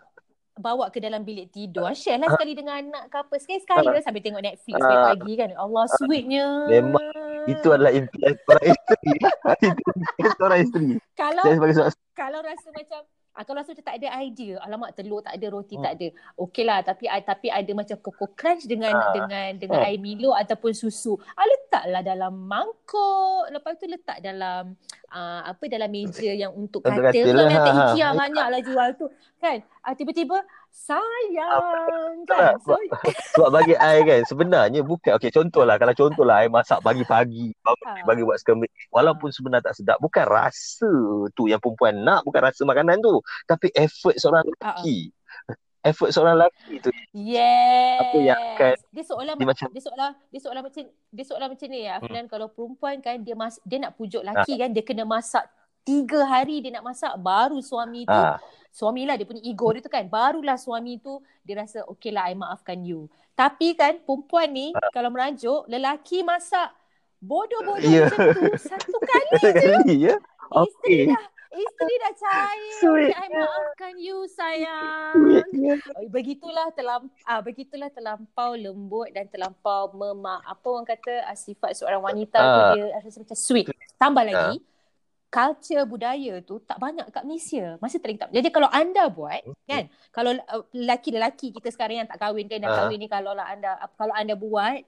Speaker 2: bawa ke dalam bilik tidur. Share lah sekali dengan anak ke apa. Sekali-sekali lah sambil tengok Netflix ha. pagi kan. Allah sweetnya.
Speaker 1: Memang itu adalah impian seorang isteri. itu impian seorang isteri.
Speaker 2: Kalau, kalau rasa macam Ah, kalau rasa macam tak ada idea, alamak telur tak ada, roti hmm. tak ada. Okey lah, tapi tapi ada macam coco crunch dengan uh. dengan dengan oh. air Milo ataupun susu. Ah, letaklah dalam mangkuk. Lepas tu letak dalam uh, apa dalam meja yang untuk katil. Katil lah. Ha, ha. IKEA banyaklah jual tu. Kan? Ah, tiba-tiba sayang kan? so,
Speaker 1: sebab bagi air kan? Sebenarnya bukan. Okey contohlah. Kalau contohlah air masak pagi-pagi bagi, ha. bagi buat skemik walaupun sebenarnya tak sedap bukan rasa tu yang perempuan nak bukan rasa makanan tu. Tapi effort seorang lelaki ha. effort seorang lelaki tu.
Speaker 2: Yes
Speaker 1: apa yang akan
Speaker 2: dia seolah dia, macam, dia seolah dia seolah macam dia seolah macam ni ya hmm. kalau perempuan kan dia mas, dia nak pujuk lelaki ha. kan dia kena masak tiga hari dia nak masak baru suami tu ha suami lah dia punya ego dia tu kan barulah suami tu dia rasa okey lah I maafkan you tapi kan perempuan ni uh. kalau merajuk lelaki masak bodoh-bodoh yeah. macam tu satu kali je yeah. okay. isteri dah isteri dah cair Sweet. okay, I maafkan you sayang yeah. begitulah terlampau ah, begitulah terlampau lembut dan terlampau memak apa orang kata ah, sifat seorang wanita uh. tu dia rasa macam sweet tambah lagi uh culture budaya tu tak banyak kat Malaysia. Masih tak Jadi kalau anda buat hmm. kan, kalau uh, lelaki-lelaki kita sekarang yang tak kahwin kan dah uh. kahwin ni kalau lah anda kalau anda buat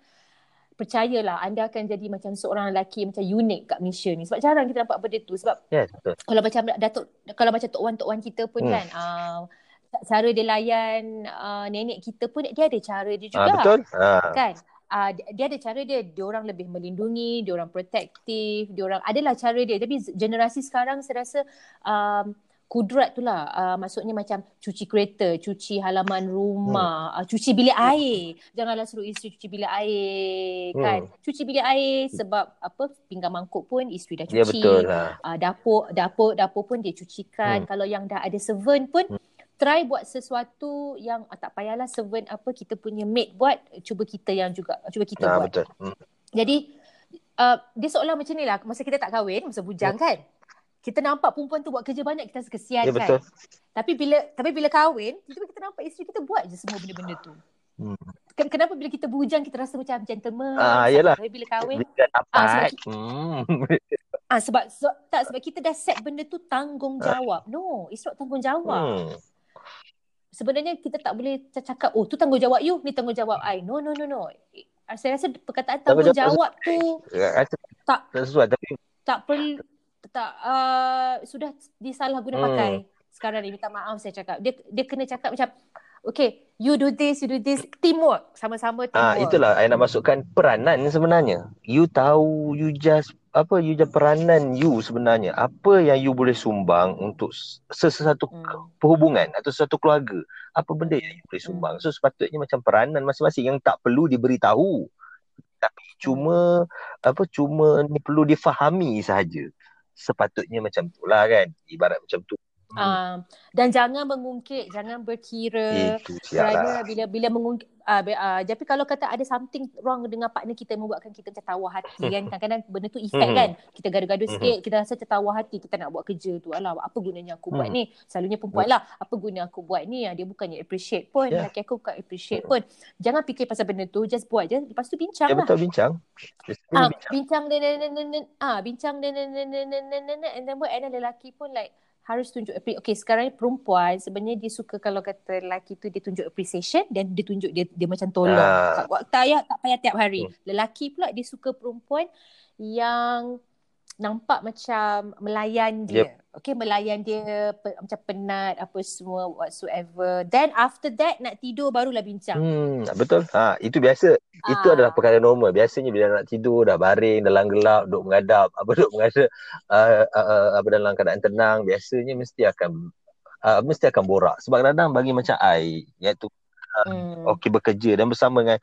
Speaker 2: percayalah anda akan jadi macam seorang lelaki macam unik kat Malaysia ni. Sebab jarang kita nampak benda tu sebab yes, betul. kalau macam datuk kalau macam tok wan tok wan kita pun hmm. kan uh, cara dia layan uh, nenek kita pun dia ada cara dia juga. Uh, betul. Uh. Kan? Uh, dia ada cara dia dia orang lebih melindungi dia orang protektif dia orang adalah cara dia tapi generasi sekarang saya rasa um, kudrat tu lah uh, maksudnya macam cuci kereta cuci halaman rumah hmm. uh, cuci bilik air janganlah suruh isteri cuci bilik air kan hmm. cuci bilik air sebab apa pinggan mangkuk pun isteri dah ya, cuci ya, betul lah. uh, dapur dapur dapur pun dia cucikan hmm. kalau yang dah ada servant pun hmm try buat sesuatu yang ah, tak payahlah servant apa kita punya maid buat cuba kita yang juga cuba kita nah, buat betul. Hmm. jadi uh, dia seolah macam ni lah masa kita tak kahwin masa bujang hmm. kan kita nampak perempuan tu buat kerja banyak kita rasa kesian ya, kan betul. tapi bila tapi bila kahwin kita kita nampak isteri kita buat je semua benda-benda tu Hmm. Kenapa bila kita bujang kita rasa macam gentleman?
Speaker 1: Ah, yalah.
Speaker 2: Tapi bila kahwin, ah, sebab, kita, hmm. ah, sebab, sebab, tak, sebab kita dah set benda tu tanggungjawab. No, it's not tanggungjawab. Hmm sebenarnya kita tak boleh cakap oh tu tanggungjawab you. Ni tanggungjawab I. No no no no. Saya rasa perkataan tanggungjawab tu tak sesuai tapi tak perlu tak uh, sudah disalahguna hmm. pakai sekarang ni. Minta maaf saya cakap. Dia dia kena cakap macam okay, you do this, you do this, teamwork, sama-sama
Speaker 1: Ah,
Speaker 2: teamwork.
Speaker 1: itulah saya nak masukkan peranan sebenarnya. You tahu you just apa you just peranan you sebenarnya. Apa yang you boleh sumbang untuk sesuatu
Speaker 2: Hmm.
Speaker 1: perhubungan atau sesuatu keluarga. Apa benda
Speaker 2: Hmm.
Speaker 1: yang you boleh sumbang. So sepatutnya macam peranan masing-masing yang tak perlu diberitahu. Tapi cuma apa cuma ni perlu difahami sahaja. Sepatutnya macam tu lah kan. Ibarat macam tu. Hmm.
Speaker 2: Uh, dan jangan mengungkit, jangan berkira. Kerana bila bila mengungkit Uh, uh, tapi kalau kata ada something wrong dengan partner kita membuatkan kita tertawa hati kan kadang-kadang benda tu effect kan kita gaduh-gaduh sikit kita rasa tertawa hati kita nak buat kerja tu alah apa gunanya aku buat ni selalunya perempuan lah apa guna aku buat ni dia bukannya appreciate pun
Speaker 1: yeah.
Speaker 2: laki aku bukan appreciate pun jangan fikir pasal benda tu just buat je lepas tu bincang lah yeah,
Speaker 1: betul bincang
Speaker 2: bincang
Speaker 1: bincang,
Speaker 2: bincang dan dan dan dan bincang, bincang, dan dan dan dan dan dan bincang, bincang, bincang, bincang, bincang, bincang, bincang, bincang, dan harus tunjuk okay sekarang ni perempuan sebenarnya dia suka kalau kata lelaki tu dia tunjuk appreciation dan dia tunjuk dia dia macam tolong
Speaker 1: Ah.
Speaker 2: tak, tak payah tak payah tiap hari
Speaker 1: Hmm.
Speaker 2: lelaki pula dia suka perempuan yang nampak macam melayan dia okay melayan dia pe, macam penat apa semua whatsoever then after that nak tidur barulah bincang
Speaker 1: Hmm, betul. Ha, itu biasa. Itu
Speaker 2: Ah.
Speaker 1: adalah perkara normal. Biasanya bila nak tidur dah baring dalam gelap, duk mengadap, apa duk mengadap uh, uh, uh, apa dalam keadaan tenang, biasanya mesti akan uh, mesti akan borak. Sebab kadang-kadang bagi macam I iaitu
Speaker 2: hmm.
Speaker 1: okey bekerja dan bersama dengan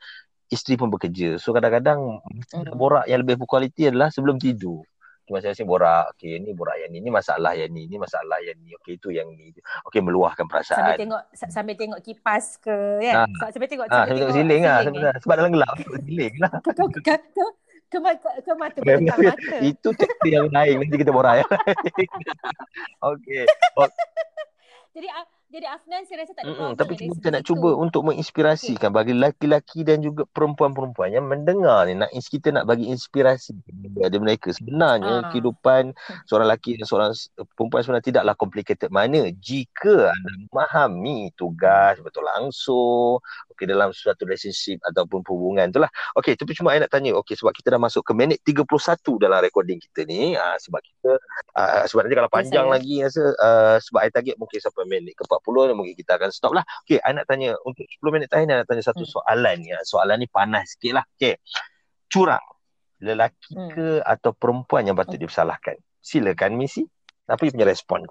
Speaker 1: isteri pun bekerja. So kadang-kadang
Speaker 2: Hmm.
Speaker 1: borak yang lebih berkualiti adalah sebelum tidur. Masing-masing borak, okey ni borak yang ni, ni masalah yang ni, ni masalah yang ni, okey itu yang ni. Okey meluahkan
Speaker 2: sambil
Speaker 1: perasaan.
Speaker 2: tengok sa- sambil tengok kipas ke kan
Speaker 1: Ah.
Speaker 2: sambil tengok
Speaker 1: Ah, sambil tengok siling lah.
Speaker 2: siling,
Speaker 1: Sebab, sebab dalam gelap tengok siling lah.
Speaker 2: eh. ke, ke, mata, ke mata
Speaker 1: Itu cerita yang lain Nanti kita borak lain Okay
Speaker 2: jadi ah, jadi Afnan saya rasa tak ada problem
Speaker 1: Tapi kita, nak
Speaker 2: itu.
Speaker 1: cuba Untuk menginspirasikan Bagi lelaki-lelaki Dan juga perempuan-perempuan Yang mendengar ni nak, Kita nak bagi inspirasi Kepada mereka. Sebenarnya
Speaker 2: Ah.
Speaker 1: Kehidupan Seorang lelaki dan seorang perempuan Sebenarnya tidaklah complicated. Mana Jika anda memahami Tugas Betul langsung Okay dalam suatu relationship Ataupun hubungan tu lah Okay tapi cuma saya nak tanya Okay sebab kita dah masuk ke minit 31 Dalam recording kita ni ah, Sebab kita ah, Sebab nanti kalau panjang
Speaker 2: saya.
Speaker 1: lagi rasa uh, Sebab saya target mungkin sampai minit ke 40 Mungkin kita akan stop lah Okay saya nak tanya Untuk 10 minit terakhir Saya nak tanya satu
Speaker 2: Hmm.
Speaker 1: soalan ya. Soalan ni panas sikit lah Okay Curang Lelaki
Speaker 2: Hmm.
Speaker 1: ke Atau perempuan yang patut
Speaker 2: Hmm.
Speaker 1: disalahkan Silakan Missy Apa you punya respon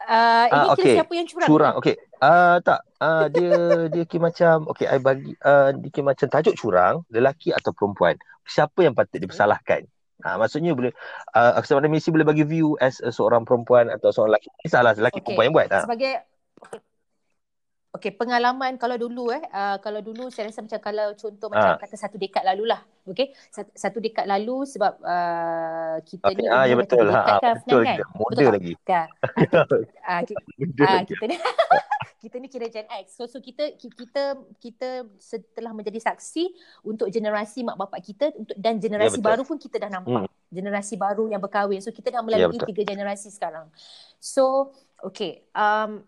Speaker 2: Uh, ini
Speaker 1: Ah,
Speaker 2: kira
Speaker 1: okey.
Speaker 2: siapa yang curang?
Speaker 1: Curang, okey. Ah tak, ah dia dia kira macam okey I bagi ah dia kira macam tajuk curang, lelaki atau perempuan. Siapa yang patut dipersalahkan? Ah maksudnya boleh uh, Missy boleh bagi view as a seorang perempuan atau seorang lelaki. Salah lelaki
Speaker 2: Okey.
Speaker 1: perempuan yang buat.
Speaker 2: Sebagai Okey, pengalaman kalau dulu eh, uh, kalau dulu saya rasa macam kalau contoh macam
Speaker 1: Ah.
Speaker 2: kata satu dekad lalu lah. Okey, satu, satu dekad lalu sebab uh, kita
Speaker 1: Okey,
Speaker 2: ni
Speaker 1: ah ya betul.
Speaker 2: dekad
Speaker 1: Ha,
Speaker 2: kan,
Speaker 1: betul
Speaker 2: kan?
Speaker 1: Muda
Speaker 2: Betul
Speaker 1: lagi.
Speaker 2: Kan? Ah, ki-
Speaker 1: Muda
Speaker 2: ah,
Speaker 1: lagi.
Speaker 2: kita ni kita ni kira Gen X. So so kita ki- kita kita setelah menjadi saksi untuk generasi mak bapak kita untuk dan generasi
Speaker 1: betul.
Speaker 2: baru pun kita dah nampak. Generasi baru yang berkahwin. So kita dah
Speaker 1: Ya,
Speaker 2: melalui
Speaker 1: betul.
Speaker 2: tiga generasi sekarang. So okay, um,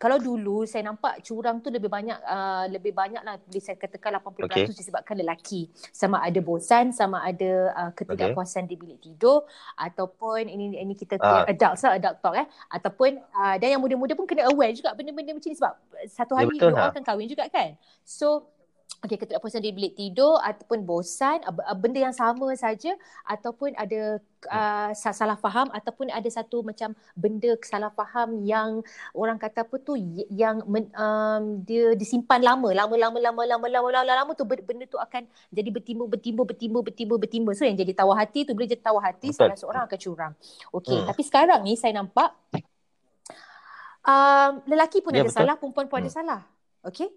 Speaker 2: kalau dulu saya nampak curang tu lebih banyak uh, lebih banyak lah boleh saya katakan 80%
Speaker 1: Okey.
Speaker 2: disebabkan lelaki sama ada bosan sama ada uh, ketidakpuasan di bilik tidur ataupun ini ini kita
Speaker 1: Ah.
Speaker 2: adults lah adult talk eh ataupun uh, dan yang muda-muda pun kena aware juga benda-benda macam ni sebab satu
Speaker 1: Ya,
Speaker 2: hari
Speaker 1: betul,
Speaker 2: you
Speaker 1: ha.
Speaker 2: all akan kahwin juga kan so Okey, ketidakpuasan di bilik tidur ataupun bosan, benda yang sama saja ataupun ada uh, sa- salah faham ataupun ada satu macam benda salah faham yang orang kata apa tu yang men, um, dia disimpan lama, lama lama lama lama lama lama lama tu ben- benda tu akan jadi bertimbul bertimbul bertimbul bertimbul bertimbul. So yang jadi tawar hati tu bila jadi tawar hati
Speaker 1: Betul.
Speaker 2: salah seorang akan curang. Okey,
Speaker 1: Hmm.
Speaker 2: tapi sekarang ni saya nampak um, lelaki pun
Speaker 1: Ya,
Speaker 2: ada
Speaker 1: betul.
Speaker 2: salah, perempuan pun ada
Speaker 1: Hmm.
Speaker 2: salah. Okey?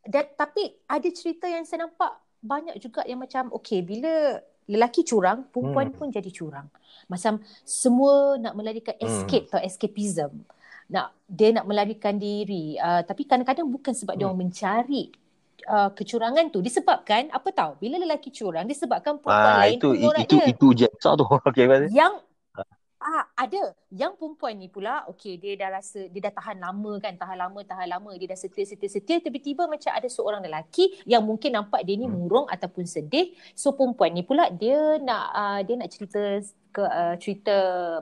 Speaker 2: Dan tapi ada cerita yang saya nampak banyak juga yang macam okey bila lelaki curang, perempuan
Speaker 1: Hmm.
Speaker 2: pun jadi curang. Macam semua nak melarikan
Speaker 1: Hmm.
Speaker 2: escape atau escapism. Nak dia nak melarikan diri. Uh, tapi kadang-kadang bukan sebab dia
Speaker 1: Hmm.
Speaker 2: orang mencari uh, kecurangan tu disebabkan apa tahu bila lelaki curang disebabkan perempuan
Speaker 1: Ah
Speaker 2: lain
Speaker 1: itu itu
Speaker 2: dia
Speaker 1: itu je besar tu. Okey apa
Speaker 2: yang ah ada. Yang perempuan ni pula okey dia dah rasa dia dah tahan lama kan tahan lama tahan lama. Dia dah setia setia setia. Tiba-tiba macam ada seorang lelaki yang mungkin nampak dia ni
Speaker 1: Hmm.
Speaker 2: murung ataupun sedih. So perempuan ni pula dia nak uh, dia nak cerita ke uh, cerita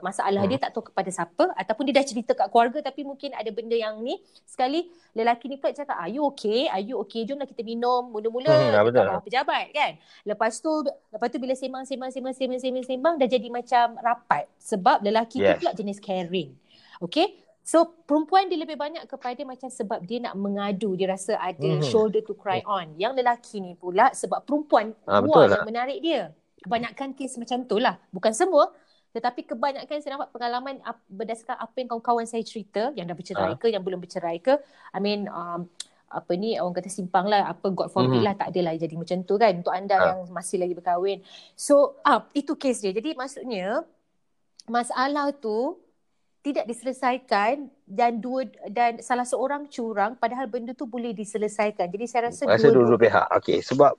Speaker 2: masalah hmm. dia tak tahu kepada siapa ataupun dia dah cerita kat keluarga tapi mungkin ada benda yang ni sekali lelaki ni pula cakap are you okay are you okay jomlah kita minum mula-mula hmm, hmm dekat bawah pejabat kan lepas tu lepas tu bila sembang sembang sembang sembang sembang sembang dah jadi macam rapat sebab lelaki yes. tu pula jenis caring okay So perempuan dia lebih banyak kepada macam sebab dia nak mengadu, dia rasa ada mm-hmm. shoulder to cry on. Yang lelaki ni pula sebab perempuan ha, luar yang menarik dia. Kebanyakan kes macam tu lah. Bukan semua. Tetapi kebanyakan saya nampak pengalaman berdasarkan apa yang kawan-kawan saya cerita, yang dah bercerai ha. ke, yang belum bercerai ke. I mean, um, apa ni orang kata simpang lah, apa God forbid mm-hmm. lah, tak adalah jadi macam tu kan. Untuk anda ha. yang masih lagi berkahwin. So, uh, itu kes dia. Jadi maksudnya, masalah tu tidak diselesaikan dan dua dan salah seorang curang padahal benda tu boleh diselesaikan. Jadi saya rasa
Speaker 1: rasa dua-dua pihak. Okey, sebab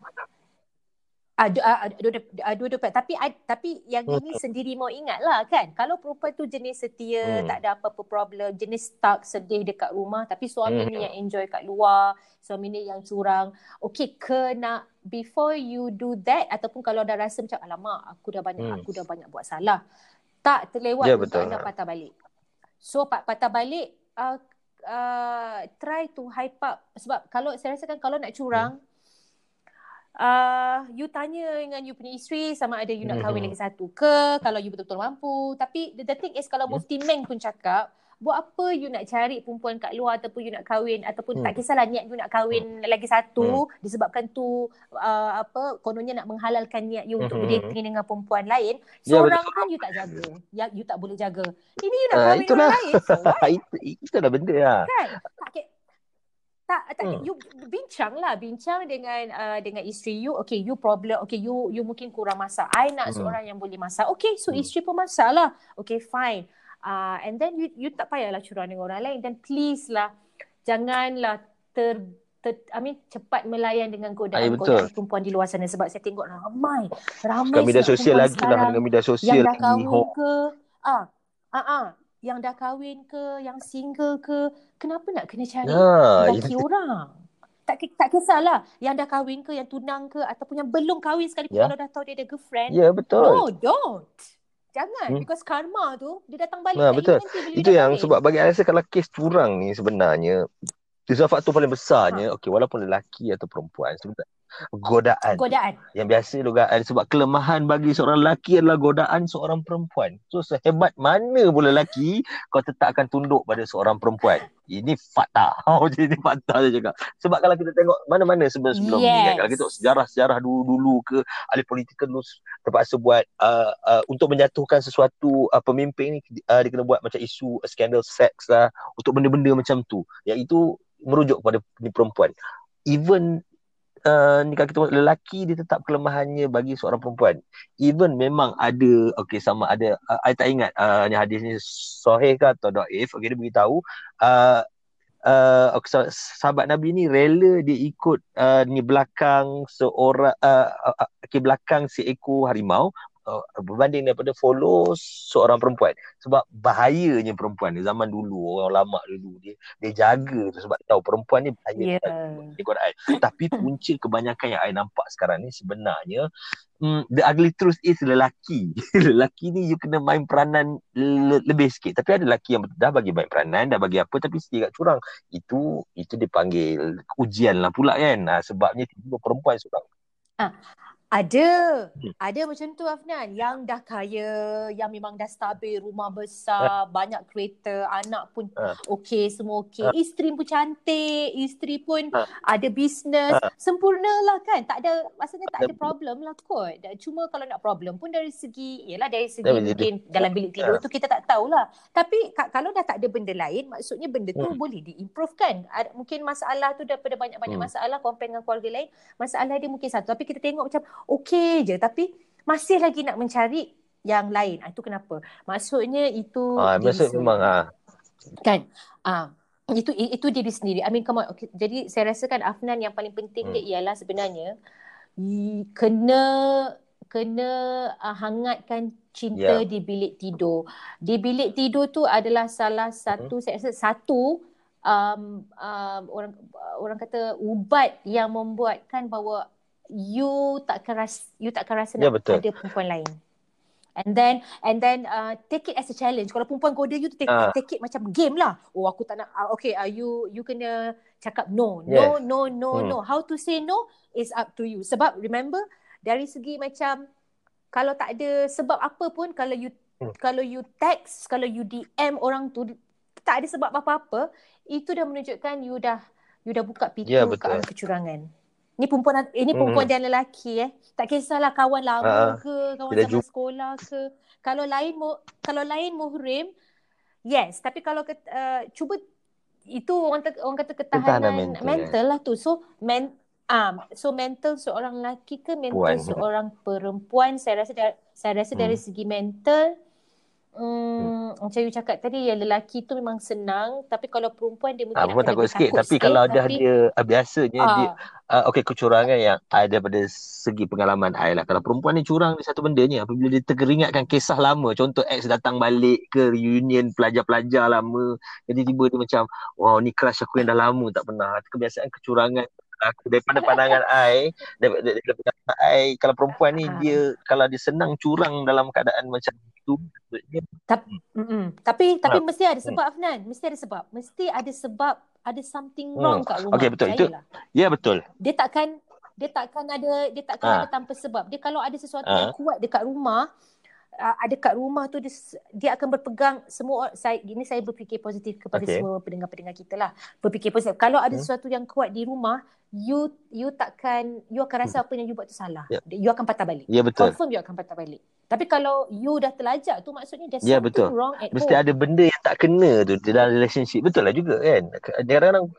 Speaker 2: ada ada dua dua pihak tapi tapi yang hmm. ini sendiri mau ingatlah kan kalau perempuan tu jenis setia hmm. tak ada apa-apa problem jenis stuck sedih dekat rumah tapi suami hmm. ni yang enjoy kat luar suami ni yang curang okey kena before you do that ataupun kalau dah rasa macam alamak aku dah banyak hmm. aku dah banyak buat salah tak terlewat ya, untuk anda patah balik So patah balik uh, uh, try to hype up sebab kalau saya rasa kan kalau nak curang hmm. Uh, you tanya dengan you punya isteri sama ada you nak kahwin hmm. lagi satu ke kalau you betul-betul mampu tapi the, the thing is kalau hmm. Mufti Meng pun cakap buat apa you nak cari perempuan kat luar ataupun you nak kahwin ataupun hmm. tak kisahlah niat you nak kahwin hmm. lagi satu hmm. disebabkan tu uh, apa kononnya nak menghalalkan niat you untuk hmm. berdating dengan perempuan lain ya, seorang ya, kan you tak jaga ya you tak boleh jaga ini you nak uh, kahwin dengan lain so,
Speaker 1: itu itu dah benda lah
Speaker 2: kan tak tak tak hmm. you bincang lah bincang dengan uh, dengan isteri you. Okay you problem okay you you mungkin kurang masak. I nak hmm. seorang yang boleh masak. Okay so hmm. isteri pun masak lah. Okay fine. Uh, and then you you tak payahlah curang dengan orang lain. Dan please lah janganlah ter Ter, I mean cepat melayan dengan godaan godaan perempuan di luar sana sebab saya tengok ramai ramai
Speaker 1: Dekat media sosial lagi lah dengan media sosial.
Speaker 2: yang dah kahwin ke. Ah ah ah yang dah kahwin ke yang single ke kenapa nak kena cari ha, lelaki ya. orang tak tak kisahlah yang dah kahwin ke yang tunang ke ataupun yang belum kahwin sekali yeah. kalau dah tahu dia ada girlfriend
Speaker 1: ya yeah, betul
Speaker 2: no don't Jangan hmm. because karma tu dia datang balik.
Speaker 1: Nah, betul. Itu yang balik. sebab bagi saya rasa kalau kes curang ni sebenarnya itu faktor paling besarnya ha. okey walaupun lelaki atau perempuan sebenarnya godaan.
Speaker 2: Godaan.
Speaker 1: Yang biasa godaan sebab kelemahan bagi seorang lelaki adalah godaan seorang perempuan. So sehebat mana pun lelaki kau tetap akan tunduk pada seorang perempuan. Ini fakta. Oh, ini fakta saya cakap. Sebab kalau kita tengok mana-mana sebelum-sebelum yes. ni kan. Kalau kita tengok sejarah-sejarah dulu-dulu ke ahli politik dulu terpaksa buat uh, uh, untuk menjatuhkan sesuatu uh, pemimpin ni uh, dia kena buat macam isu uh, skandal seks lah untuk benda-benda macam tu. Yang itu merujuk kepada perempuan. Even uh, ni kalau kita lelaki dia tetap kelemahannya bagi seorang perempuan. Even memang ada okey sama ada uh, I tak ingat uh, ni hadis ni sahih ke atau dhaif. Okey dia beritahu uh, uh, okay, sahabat Nabi ni rela dia ikut uh, ni belakang seorang uh, uh, okay, belakang seekor harimau uh, berbanding daripada follow seorang perempuan. Sebab bahayanya perempuan di zaman dulu orang lama dulu dia dia jaga tu sebab tahu perempuan ni bahaya yeah. di Quran tapi punca kebanyakan yang saya nampak sekarang ni sebenarnya mm, the ugly truth is lelaki. Lelaki ni you kena main peranan le- lebih sikit. Tapi ada lelaki yang dah bagi main peranan dah bagi apa tapi sedikit curang. Itu itu dipanggil ujian lah pula kan. Ha, sebabnya tiba perempuan seorang.
Speaker 2: Ah ada. Hmm. Ada macam tu Afnan. Yang dah kaya, yang memang dah stabil, rumah besar, uh. banyak kereta, anak pun uh. okey, semua okey. Uh. Isteri pun cantik, isteri pun uh. ada bisnes. Uh. Sempurna lah kan. Tak ada, maksudnya tak ada problem lah kot. Cuma kalau nak problem pun dari segi, yalah dari segi yeah, mungkin yeah. dalam bilik tidur uh. tu kita tak tahulah. Tapi kalau dah tak ada benda lain, maksudnya benda tu hmm. boleh diimprove kan. Mungkin masalah tu daripada banyak-banyak hmm. masalah compare dengan keluarga lain, masalah dia mungkin satu. Tapi kita tengok macam okey je tapi masih lagi nak mencari yang lain. Ah, itu kenapa? Maksudnya itu
Speaker 1: ah, maksud memang ah.
Speaker 2: Kan? Ah, itu itu diri sendiri. I mean come on. Okay. Jadi saya rasakan Afnan yang paling penting hmm. dia ialah sebenarnya kena kena uh, hangatkan cinta yeah. di bilik tidur. Di bilik tidur tu adalah salah satu hmm. saya rasa satu um, um, orang orang kata ubat yang membuatkan bahawa you tak akan rasa you tak akan rasa nak betul. ada perempuan lain. And then and then uh, take it as a challenge. Kalau perempuan goda you take, uh. take it macam game lah. Oh aku tak nak uh, okay uh, you you kena cakap no. Yes. No no no hmm. no. How to say no is up to you. Sebab remember dari segi macam kalau tak ada sebab apa pun kalau you hmm. kalau you text, kalau you DM orang tu tak ada sebab apa-apa, itu dah menunjukkan you dah you dah buka pintu yeah, ke arah kecurangan. Ni perempuan ini perempuan mm. dan lelaki eh. Tak kisahlah kawan lama uh, ke, kawan zaman sekolah ke. Kalau lain kalau lain muhrim, yes, tapi kalau uh, cuba itu orang te, orang kata ketahanan mental, mental lah tu. So men um, so mental seorang lelaki ke mental Puan. seorang perempuan saya rasa saya rasa hmm. dari segi mental Hmm, hmm. Macam you cakap tadi yang lelaki tu memang senang tapi kalau perempuan dia mungkin
Speaker 1: ha, akan takut sikit tapi sikit, kalau dah tapi... dia uh, biasanya uh, dia uh, okey kecurangan yang ada pada segi pengalaman I lah. Kalau perempuan ni curang di satu benda ni apabila dia teringatkan kisah lama contoh ex datang balik ke reunion pelajar-pelajar lama jadi tiba dia macam wow ni crush aku yang dah lama tak pernah. Kebiasaan kecurangan aku daripada pandangan ai daripada, daripada pandangan ai kalau perempuan ni dia kalau dia senang curang dalam keadaan macam itu
Speaker 2: dia, tapi mm, tapi tapi ha. mesti ada sebab Afnan mesti ada sebab mesti ada sebab ada something hmm. wrong hmm. kat rumah
Speaker 1: okey betul itu ya betul
Speaker 2: dia takkan dia takkan ada dia takkan ha. ada tanpa sebab dia kalau ada sesuatu ha. yang kuat dekat rumah uh, ada kat rumah tu dia, dia akan berpegang semua saya ini saya berfikir positif kepada okay. semua pendengar-pendengar kita lah berfikir positif kalau ada hmm. sesuatu yang kuat di rumah you you takkan you akan rasa hmm. apa yang you buat tu salah yeah. you akan patah balik
Speaker 1: yeah, betul.
Speaker 2: confirm you akan patah balik tapi kalau you dah terlajak tu maksudnya there's yeah, something
Speaker 1: betul.
Speaker 2: wrong at
Speaker 1: mesti home. ada benda yang tak kena tu dalam relationship betul lah juga kan kadang-kadang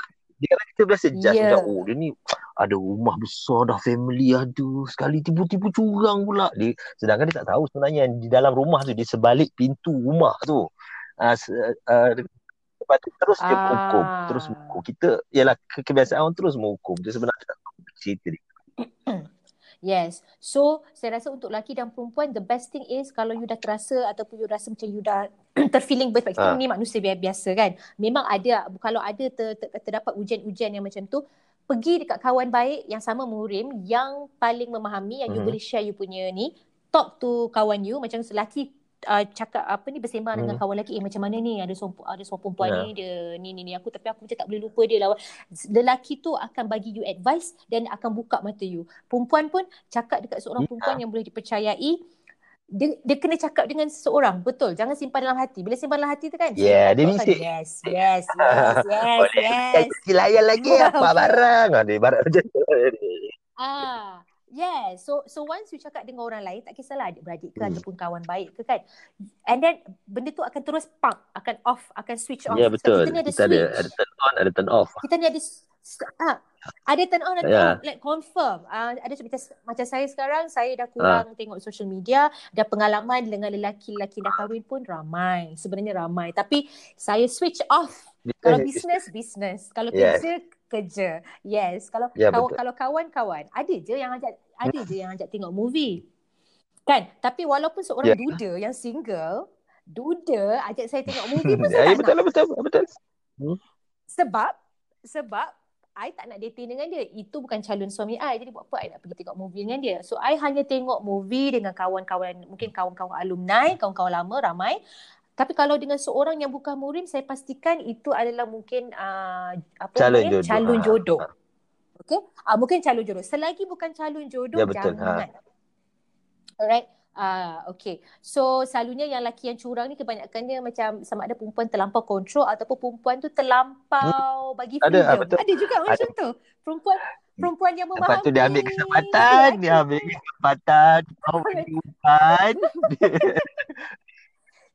Speaker 1: dia kita biasa judge yeah. macam oh dia ni ada rumah besar dah family ada sekali tiba-tiba curang pula. Dia sedangkan dia tak tahu sebenarnya di dalam rumah tu di sebalik pintu rumah tu. Uh, uh, lepas tu terus dia ah. hukum terus hukum. Kita ialah kebiasaan orang terus menghukum. Dia sebenarnya tak cerita dia
Speaker 2: Yes. So, saya rasa untuk lelaki dan perempuan, the best thing is kalau you dah terasa ataupun you rasa macam you dah terfeeling betul. Kita ha. ni manusia biasa kan. Memang ada, kalau ada ter, ter, terdapat ujian-ujian yang macam tu, pergi dekat kawan baik yang sama murim yang paling memahami, yang mm-hmm. you mhm. boleh share you punya ni, talk to kawan you. Macam lelaki uh, cakap apa ni bersembang hmm. dengan kawan lelaki eh macam mana ni? Ada seorang ada seorang perempuan yeah. ni dia ni ni ni. Aku tapi aku macam tak boleh lupa dia lah. Lelaki tu akan bagi you advice dan akan buka mata you. Perempuan pun cakap dekat seorang yeah. perempuan yang boleh dipercayai dia, dia kena cakap dengan seseorang. Betul jangan simpan dalam hati. Bila simpan dalam hati tu kan
Speaker 1: yeah dia mesti
Speaker 2: yes yes yes yes yes
Speaker 1: layan lagi apa barang? Ada barang macam tu.
Speaker 2: Ah Yeah, so so once you cakap dengan orang lain, tak kisahlah adik beradik ke hmm. ataupun kawan baik ke kan. And then benda tu akan terus pump, akan off, akan switch off.
Speaker 1: Ya yeah, betul. So, kita ni ada kita switch. Ada, ada turn on, ada turn off.
Speaker 2: Kita ni ada ah, ada turn on, ada yeah. turn off, like confirm. Uh, ada macam, macam saya sekarang, saya dah kurang uh. tengok social media, dah pengalaman dengan lelaki-lelaki dah kahwin pun ramai. Sebenarnya ramai. Tapi saya switch off. Kalau business, business. Kalau yes. kerja, kerja. Yes, kalau ya, kawan, kalau kawan-kawan, ada je yang ajak ada je yang ajak tengok movie. Kan? Tapi walaupun seorang ya. duda yang single, duda ajak saya tengok movie pun saya
Speaker 1: ya, tak betul, nak. Betul, betul, betul.
Speaker 2: Hmm. Sebab sebab I tak nak dating dengan dia. Itu bukan calon suami I. Jadi buat apa I nak pergi tengok movie dengan dia. So I hanya tengok movie dengan kawan-kawan, mungkin kawan-kawan alumni, kawan-kawan lama ramai. Tapi kalau dengan seorang yang bukan murim, saya pastikan itu adalah mungkin uh, apa
Speaker 1: calon namanya? jodoh.
Speaker 2: Calon ha. jodoh. Ha. Okay. Uh, mungkin calon jodoh. Selagi bukan calon jodoh, ya, betul. jangan. Ha. Alright. Ah, uh, okay. So selalunya yang lelaki yang curang ni kebanyakannya macam sama ada perempuan terlampau kontrol ataupun perempuan tu terlampau hmm. bagi freedom. Ada, betul. ada juga macam tu. Perempuan perempuan yang memahami.
Speaker 1: Lepas tu dia ambil kesempatan, dia ambil kesempatan, mau perempuan.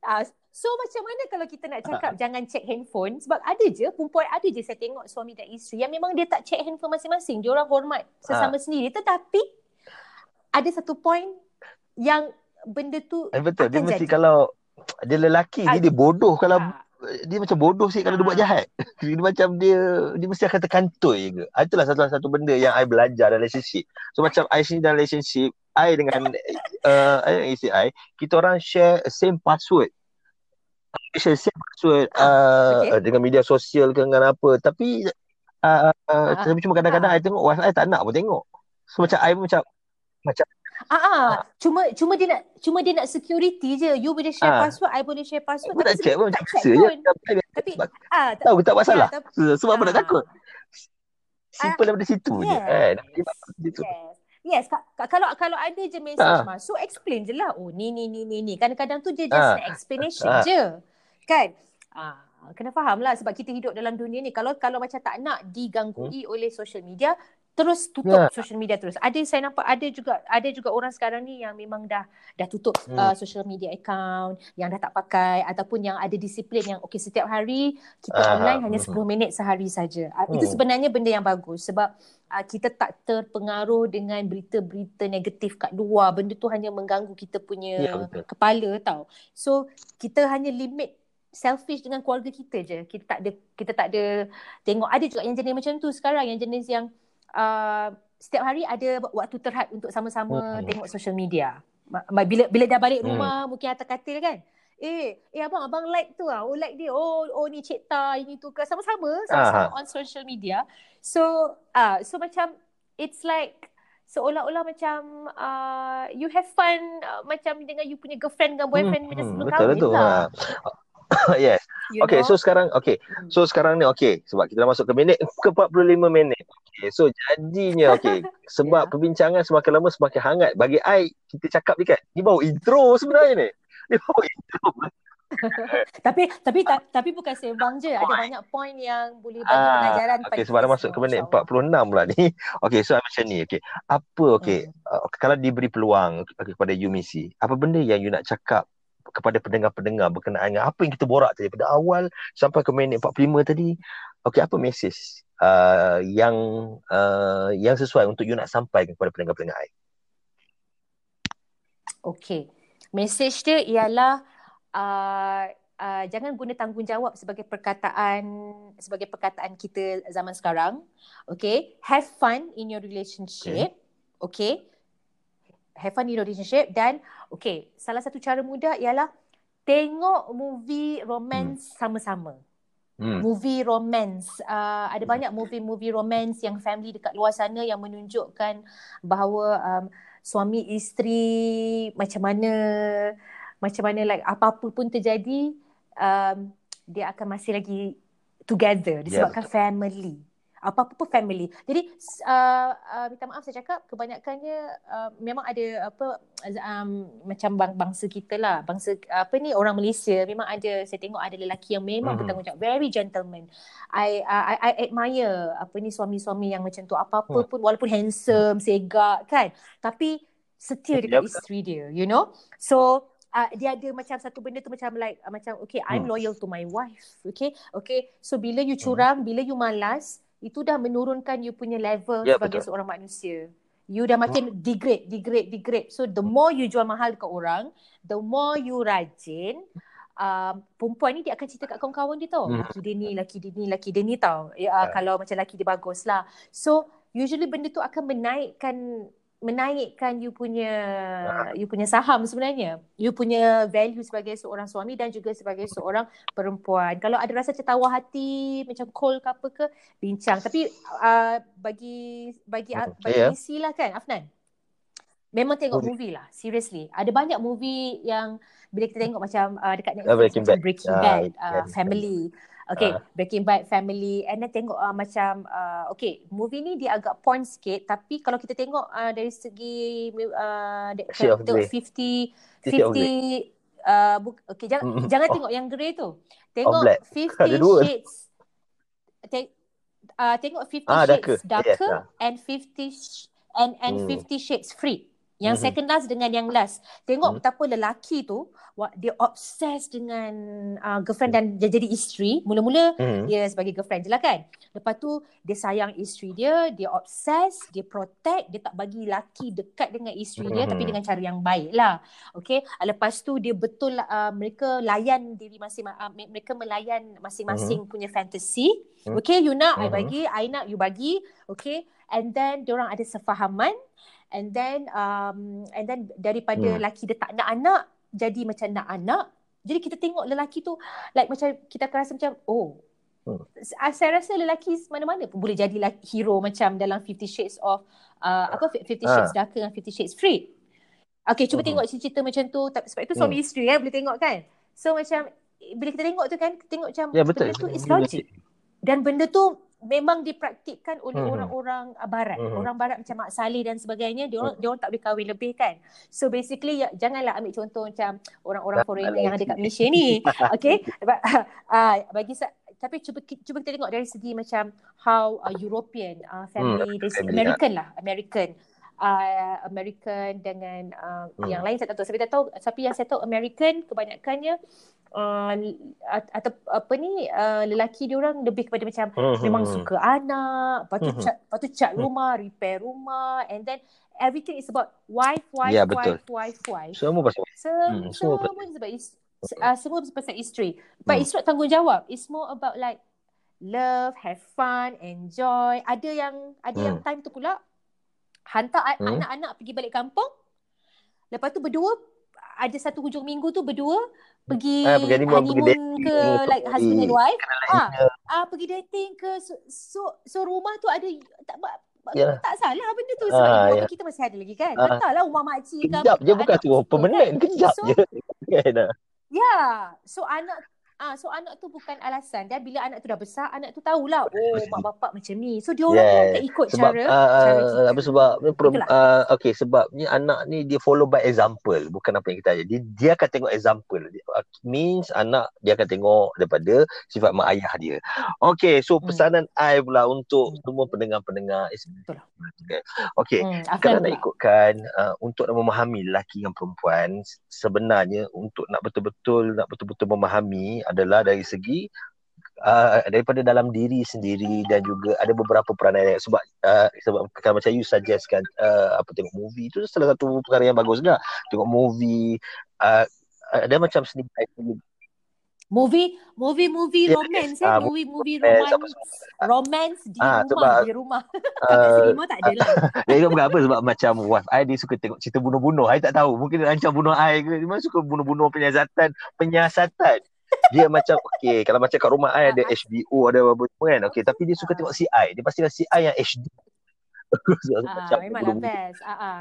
Speaker 2: uh, So macam mana kalau kita nak cakap uh. jangan check handphone sebab ada je perempuan ada je saya tengok suami dan isteri yang memang dia tak check handphone masing-masing. Dia orang hormat sesama uh. sendiri tetapi ada satu point yang benda tu
Speaker 1: eh, betul dia mesti kalau dia lelaki uh. dia, dia bodoh kalau uh. dia macam bodoh sih kalau uh. dia buat jahat. dia macam dia dia mesti akan terkantoi ke. Itulah satu satu benda yang I belajar dalam relationship. So macam I sini dalam relationship I dengan uh, I dengan isteri I, kita orang share same password share share password uh, okay. uh, dengan media sosial ke dengan apa tapi uh, uh, uh, tapi cuma kadang-kadang uh. I tengok WhatsApp I tak nak pun tengok so macam I macam macam
Speaker 2: Ah, ah, cuma cuma dia nak cuma dia nak security je. You boleh share
Speaker 1: Ah.
Speaker 2: password, I boleh share password.
Speaker 1: Aku nak check pun
Speaker 2: tak
Speaker 1: macam biasa je.
Speaker 2: Tapi ah, tak,
Speaker 1: Tahu tak masalah?
Speaker 2: Ya, tapi-
Speaker 1: Sebab apa nak
Speaker 2: Ah.
Speaker 1: takut? Simple daripada situ je.
Speaker 2: Yes.
Speaker 1: Kan? Daripada situ.
Speaker 2: Yes. Yes, ka- ka- kalau kalau ada je message
Speaker 1: Ah.
Speaker 2: masuk, explain je lah. Oh, ni ni ni ni ni. Kadang-kadang tu dia just
Speaker 1: Ah.
Speaker 2: nak explanation
Speaker 1: Ah.
Speaker 2: je. Kan? Ah, kena faham lah sebab kita hidup dalam dunia ni. Kalau kalau macam tak nak diganggui oleh social media, terus tutup.
Speaker 1: Ya.
Speaker 2: social media terus. Ada saya nampak ada juga ada juga orang sekarang ni yang memang dah dah tutup
Speaker 1: Hmm.
Speaker 2: uh, social media account, yang dah tak pakai ataupun yang ada disiplin yang okey setiap hari kita
Speaker 1: Ah,
Speaker 2: online hanya
Speaker 1: mhm.
Speaker 2: 10 minit sehari saja. Uh, Itu
Speaker 1: Hmm.
Speaker 2: sebenarnya benda yang bagus sebab uh, kita tak terpengaruh dengan berita-berita negatif kat luar. Benda tu hanya mengganggu kita punya
Speaker 1: Ya, betul.
Speaker 2: kepala tau. So kita hanya limit selfish dengan keluarga kita je. Kita tak ada kita tak ada tengok ada juga yang jenis macam tu sekarang yang jenis yang uh, setiap hari ada waktu terhad untuk sama-sama
Speaker 1: Hmm.
Speaker 2: tengok social media. Bila bila dah balik
Speaker 1: Hmm.
Speaker 2: rumah mungkin atas katil kan. Eh, eh abang abang like tu ah. Oh like dia. Oh oh ni Cik Ta ini tu ke sama-sama sama-sama on social media. So ah uh, so macam it's like seolah-olah macam uh, you have fun uh, macam dengan you punya girlfriend dengan boyfriend
Speaker 1: Hmm,
Speaker 2: macam
Speaker 1: hmm,
Speaker 2: sebelum
Speaker 1: betul,
Speaker 2: kahwin
Speaker 1: betul.
Speaker 2: lah.
Speaker 1: yes.
Speaker 2: You
Speaker 1: Okay,
Speaker 2: know?
Speaker 1: so sekarang okay.
Speaker 2: Hmm.
Speaker 1: So sekarang ni okay sebab kita dah masuk ke minit ke 45 minit. Okay, so jadinya okay sebab
Speaker 2: Ya.
Speaker 1: perbincangan semakin lama semakin hangat. Bagi I kita cakap ni kan. Ni baru intro sebenarnya ni. Ni baru intro.
Speaker 2: tapi tapi ta, tapi bukan sembang je. Ada banyak point yang boleh bagi
Speaker 1: Ah,
Speaker 2: pelajaran
Speaker 1: okay, sebab dah masuk ke minit
Speaker 2: insyaAllah.
Speaker 1: 46 pula ni. Okay, so macam ni. Okay, apa okay,
Speaker 2: Hmm.
Speaker 1: uh, kalau diberi peluang okay, kepada you Missy, apa benda yang you nak cakap kepada pendengar-pendengar berkenaan dengan apa yang kita borak tadi pada awal sampai ke minit 45 tadi. Okay, apa message uh, yang uh, yang sesuai untuk you nak sampaikan kepada pendengar-pendengar I?
Speaker 2: Okay. Message dia ialah uh, uh, jangan guna tanggungjawab sebagai perkataan sebagai perkataan kita zaman sekarang. Okay. Have fun in your relationship. Okay. Have fun in your relationship dan okay. Salah satu cara mudah ialah tengok movie romance sama-sama.
Speaker 1: Hmm.
Speaker 2: movie romance. Uh, ada banyak movie-movie romance yang family dekat luar sana yang menunjukkan bahawa um, suami isteri macam mana macam mana like apa-apa pun terjadi um, dia akan masih lagi together
Speaker 1: Ya,
Speaker 2: disebabkan family. Apa-apa family. Jadi uh, uh, minta maaf saya cakap kebanyakannya uh, memang ada apa um, macam bang bangsa kita lah. Bangsa apa ni orang Malaysia memang ada saya tengok ada lelaki yang memang
Speaker 1: Mhm.
Speaker 2: bertanggungjawab very gentleman. I, uh, I I admire apa ni suami-suami yang macam tu apa-apa
Speaker 1: Hmm.
Speaker 2: pun walaupun handsome, segak kan. Tapi setia dekat
Speaker 1: betul.
Speaker 2: isteri dia, you know. So uh, dia ada macam satu benda tu macam like uh, macam okay I'm
Speaker 1: Hmm.
Speaker 2: loyal to my wife. Okay. Okay. So bila you curang, bila you malas, itu dah menurunkan you punya level
Speaker 1: Ya,
Speaker 2: sebagai
Speaker 1: betul.
Speaker 2: seorang manusia. You dah makin degrade, degrade, degrade. So the more you jual mahal dekat orang, the more you rajin, um, perempuan ni dia akan cerita kat kawan-kawan dia tau.
Speaker 1: Hmm.
Speaker 2: Laki dia ni, laki dia ni, laki dia ni tau. Ya, uh,
Speaker 1: Ya.
Speaker 2: kalau macam laki dia bagus lah. So usually benda tu akan menaikkan menaikkan you punya you punya saham sebenarnya. You punya value sebagai seorang suami dan juga sebagai seorang perempuan. Kalau ada rasa tertawar hati macam cold ke apa ke, bincang. Tapi uh, bagi bagi bagi
Speaker 1: Ya.
Speaker 2: misi lah kan Afnan. Memang tengok
Speaker 1: Movie.
Speaker 2: movie lah, seriously. Ada banyak movie yang bila kita tengok macam uh, dekat Netflix
Speaker 1: Breaking Bad.
Speaker 2: Breaking
Speaker 1: Ah,
Speaker 2: Bad,
Speaker 1: yeah,
Speaker 2: uh, Family. Okay,
Speaker 1: Ah.
Speaker 2: Breaking Bad, Family. And then tengok uh, macam, uh, okay, movie ni dia agak point sikit. Tapi kalau kita tengok uh, dari segi uh, tengok
Speaker 1: Grey.
Speaker 2: 50,
Speaker 1: Shade of
Speaker 2: 50, uh, bu- okay, jangan,
Speaker 1: Mm,
Speaker 2: jangan
Speaker 1: oh.
Speaker 2: tengok yang grey tu. Tengok
Speaker 1: black.
Speaker 2: 50
Speaker 1: Ada dua.
Speaker 2: Shades. Te- uh, tengok 50
Speaker 1: Ah,
Speaker 2: Shades
Speaker 1: darker.
Speaker 2: Darker
Speaker 1: Yes, ah.
Speaker 2: and 50 sh- and and
Speaker 1: Hmm.
Speaker 2: 50 Shades Free. Yang
Speaker 1: Mhm.
Speaker 2: second last dengan yang last. Tengok
Speaker 1: Hmm.
Speaker 2: betapa lelaki tu dia obses dengan uh, girlfriend dan dia jadi isteri. Mula-mula
Speaker 1: Hmm.
Speaker 2: dia sebagai girlfriend je lah kan. Lepas tu dia sayang isteri dia, dia obses, dia protect, dia tak bagi laki dekat dengan isteri dia
Speaker 1: Mhm.
Speaker 2: tapi dengan cara yang baik lah. Okay. Lepas tu dia betul uh, mereka layan diri masing uh, mereka melayan masing-masing punya fantasy.
Speaker 1: Mhm.
Speaker 2: Okay, you nak, I
Speaker 1: Mhm.
Speaker 2: bagi, I nak, you bagi. Okay. And then diorang ada sefahaman and then um and then daripada
Speaker 1: Hmm.
Speaker 2: lelaki dia tak nak anak jadi macam nak anak. Jadi kita tengok lelaki tu like macam kita akan rasa macam oh
Speaker 1: Hmm.
Speaker 2: Uh, saya rasa lelaki mana-mana pun boleh jadi like hero macam dalam 50 Shades of uh, apa 50
Speaker 1: Ah.
Speaker 2: Shades Darker dan 50 Shades Free. Okay, cuba uh-huh. tengok cerita macam tu. Sebab itu suami uh isteri ya, boleh tengok kan. So macam, bila kita tengok tu kan, tengok macam
Speaker 1: ya, betul.
Speaker 2: benda tu is logic. Dan benda tu memang dipraktikkan oleh uh orang-orang barat. uh Orang barat macam Mak Saleh dan sebagainya, dia orang, dia orang tak boleh kahwin lebih kan. So basically, ya, janganlah ambil contoh macam orang-orang foreigner yang ada kat Malaysia ni. Okay. uh, bagi tapi cuba cuba kita tengok dari segi macam how uh, European uh, family hmm, dari segi American lah American uh, American dengan uh, hmm. yang lain saya tak tahu. Saya tak tahu tapi yang saya tahu American kebanyakannya uh, atau apa ni uh, lelaki dia orang lebih kepada macam hmm. memang hmm. suka anak, lepas tu hmm. cat, lepas tu cat hmm. rumah, hmm. repair rumah and then everything is about wife wife yeah, wife wife wife.
Speaker 1: Semua pasal.
Speaker 2: So, hmm, semua, semua sebab is, uh, semua pasal isteri. But hmm. it's not tanggungjawab. It's more about like love, have fun, enjoy. Ada yang ada hmm. yang time tu pula hantar hmm? anak-anak pergi balik kampung. Lepas tu berdua ada satu hujung minggu tu berdua pergi ah, honeymoon, honeymoon ke dating, like husband and wife. Ah, ah pergi dating ke so so, so rumah tu ada tak yeah. tak salah benda tu sebab ah, yeah. kita masih ada lagi kan. Ah. Tak lah rumah makcik
Speaker 1: ke Kejap je bukan tu permanent kejap so, je.
Speaker 2: Kan. Ya. Yeah. So anak Ah, so anak tu bukan alasan. Dan bila anak tu dah besar, anak tu tahulah, oh mak bapak macam ni. So dia orang yes. akan ikut
Speaker 1: sebab,
Speaker 2: cara
Speaker 1: uh, cara kita. Apa sebab uh, okay sebabnya anak ni dia follow by example, bukan apa yang kita ajar. Dia, dia akan tengok example. Uh, means anak dia akan tengok daripada sifat mak ayah dia. Okay, so hmm. pesanan hmm. I pula untuk hmm. semua pendengar-pendengar Betul. Okay. okay. Hmm, kalau nak ikutkan uh, untuk nak memahami lelaki dan perempuan sebenarnya untuk nak betul-betul nak betul-betul memahami adalah dari segi uh, daripada dalam diri sendiri dan juga ada beberapa peranan sebab uh, sebab kalau macam you suggestkan uh, apa tengok movie itu salah satu perkara yang bagus juga tengok movie uh, ada macam seni
Speaker 2: movie movie movie yeah, romance eh. uh, movie movie romance romance. di uh, rumah sebab, di rumah. Kat cinema tak ada lah.
Speaker 1: dia bukan apa sebab macam wife I dia suka tengok cerita bunuh-bunuh. I tak tahu mungkin dia rancang bunuh I ke. Dia suka bunuh-bunuh penyiasatan penyiasatan. Dia macam okay kalau macam kat rumah I ada HBO ada apa semua kan. Okay tapi dia suka tengok CI dia pastikan CI yang HD
Speaker 2: ah, memanglah best. Ah, ah.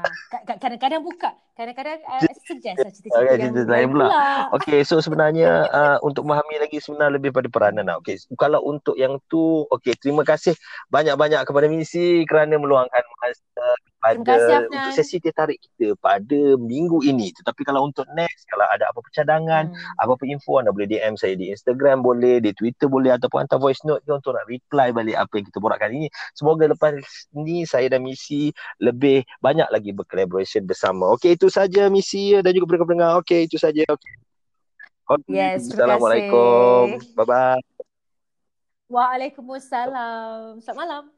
Speaker 2: Kadang-kadang buka. Kadang-kadang uh, suggest lah cerita-cerita okay, yang lain pula. pula.
Speaker 1: So sebenarnya uh, untuk memahami lagi sebenarnya lebih pada peranan lah. Okay, kalau untuk yang tu, okay, terima kasih banyak-banyak kepada Misi kerana meluangkan masa pada kasih, untuk sesi dia tarik kita pada minggu ini. Tetapi kalau untuk next, kalau ada apa-apa cadangan, hmm. apa-apa info, anda boleh DM saya di Instagram boleh, di Twitter boleh ataupun hantar voice note ke untuk nak reply balik apa yang kita borakkan ini. Semoga lepas ni saya dan Misi lebih banyak lagi berkolaborasi bersama. Okey, itu saja Misi dan juga pendengar-pendengar. Okey, itu saja. Okay.
Speaker 2: Okay. Yes,
Speaker 1: Assalamualaikum. Bye-bye.
Speaker 2: Waalaikumsalam. Selamat malam.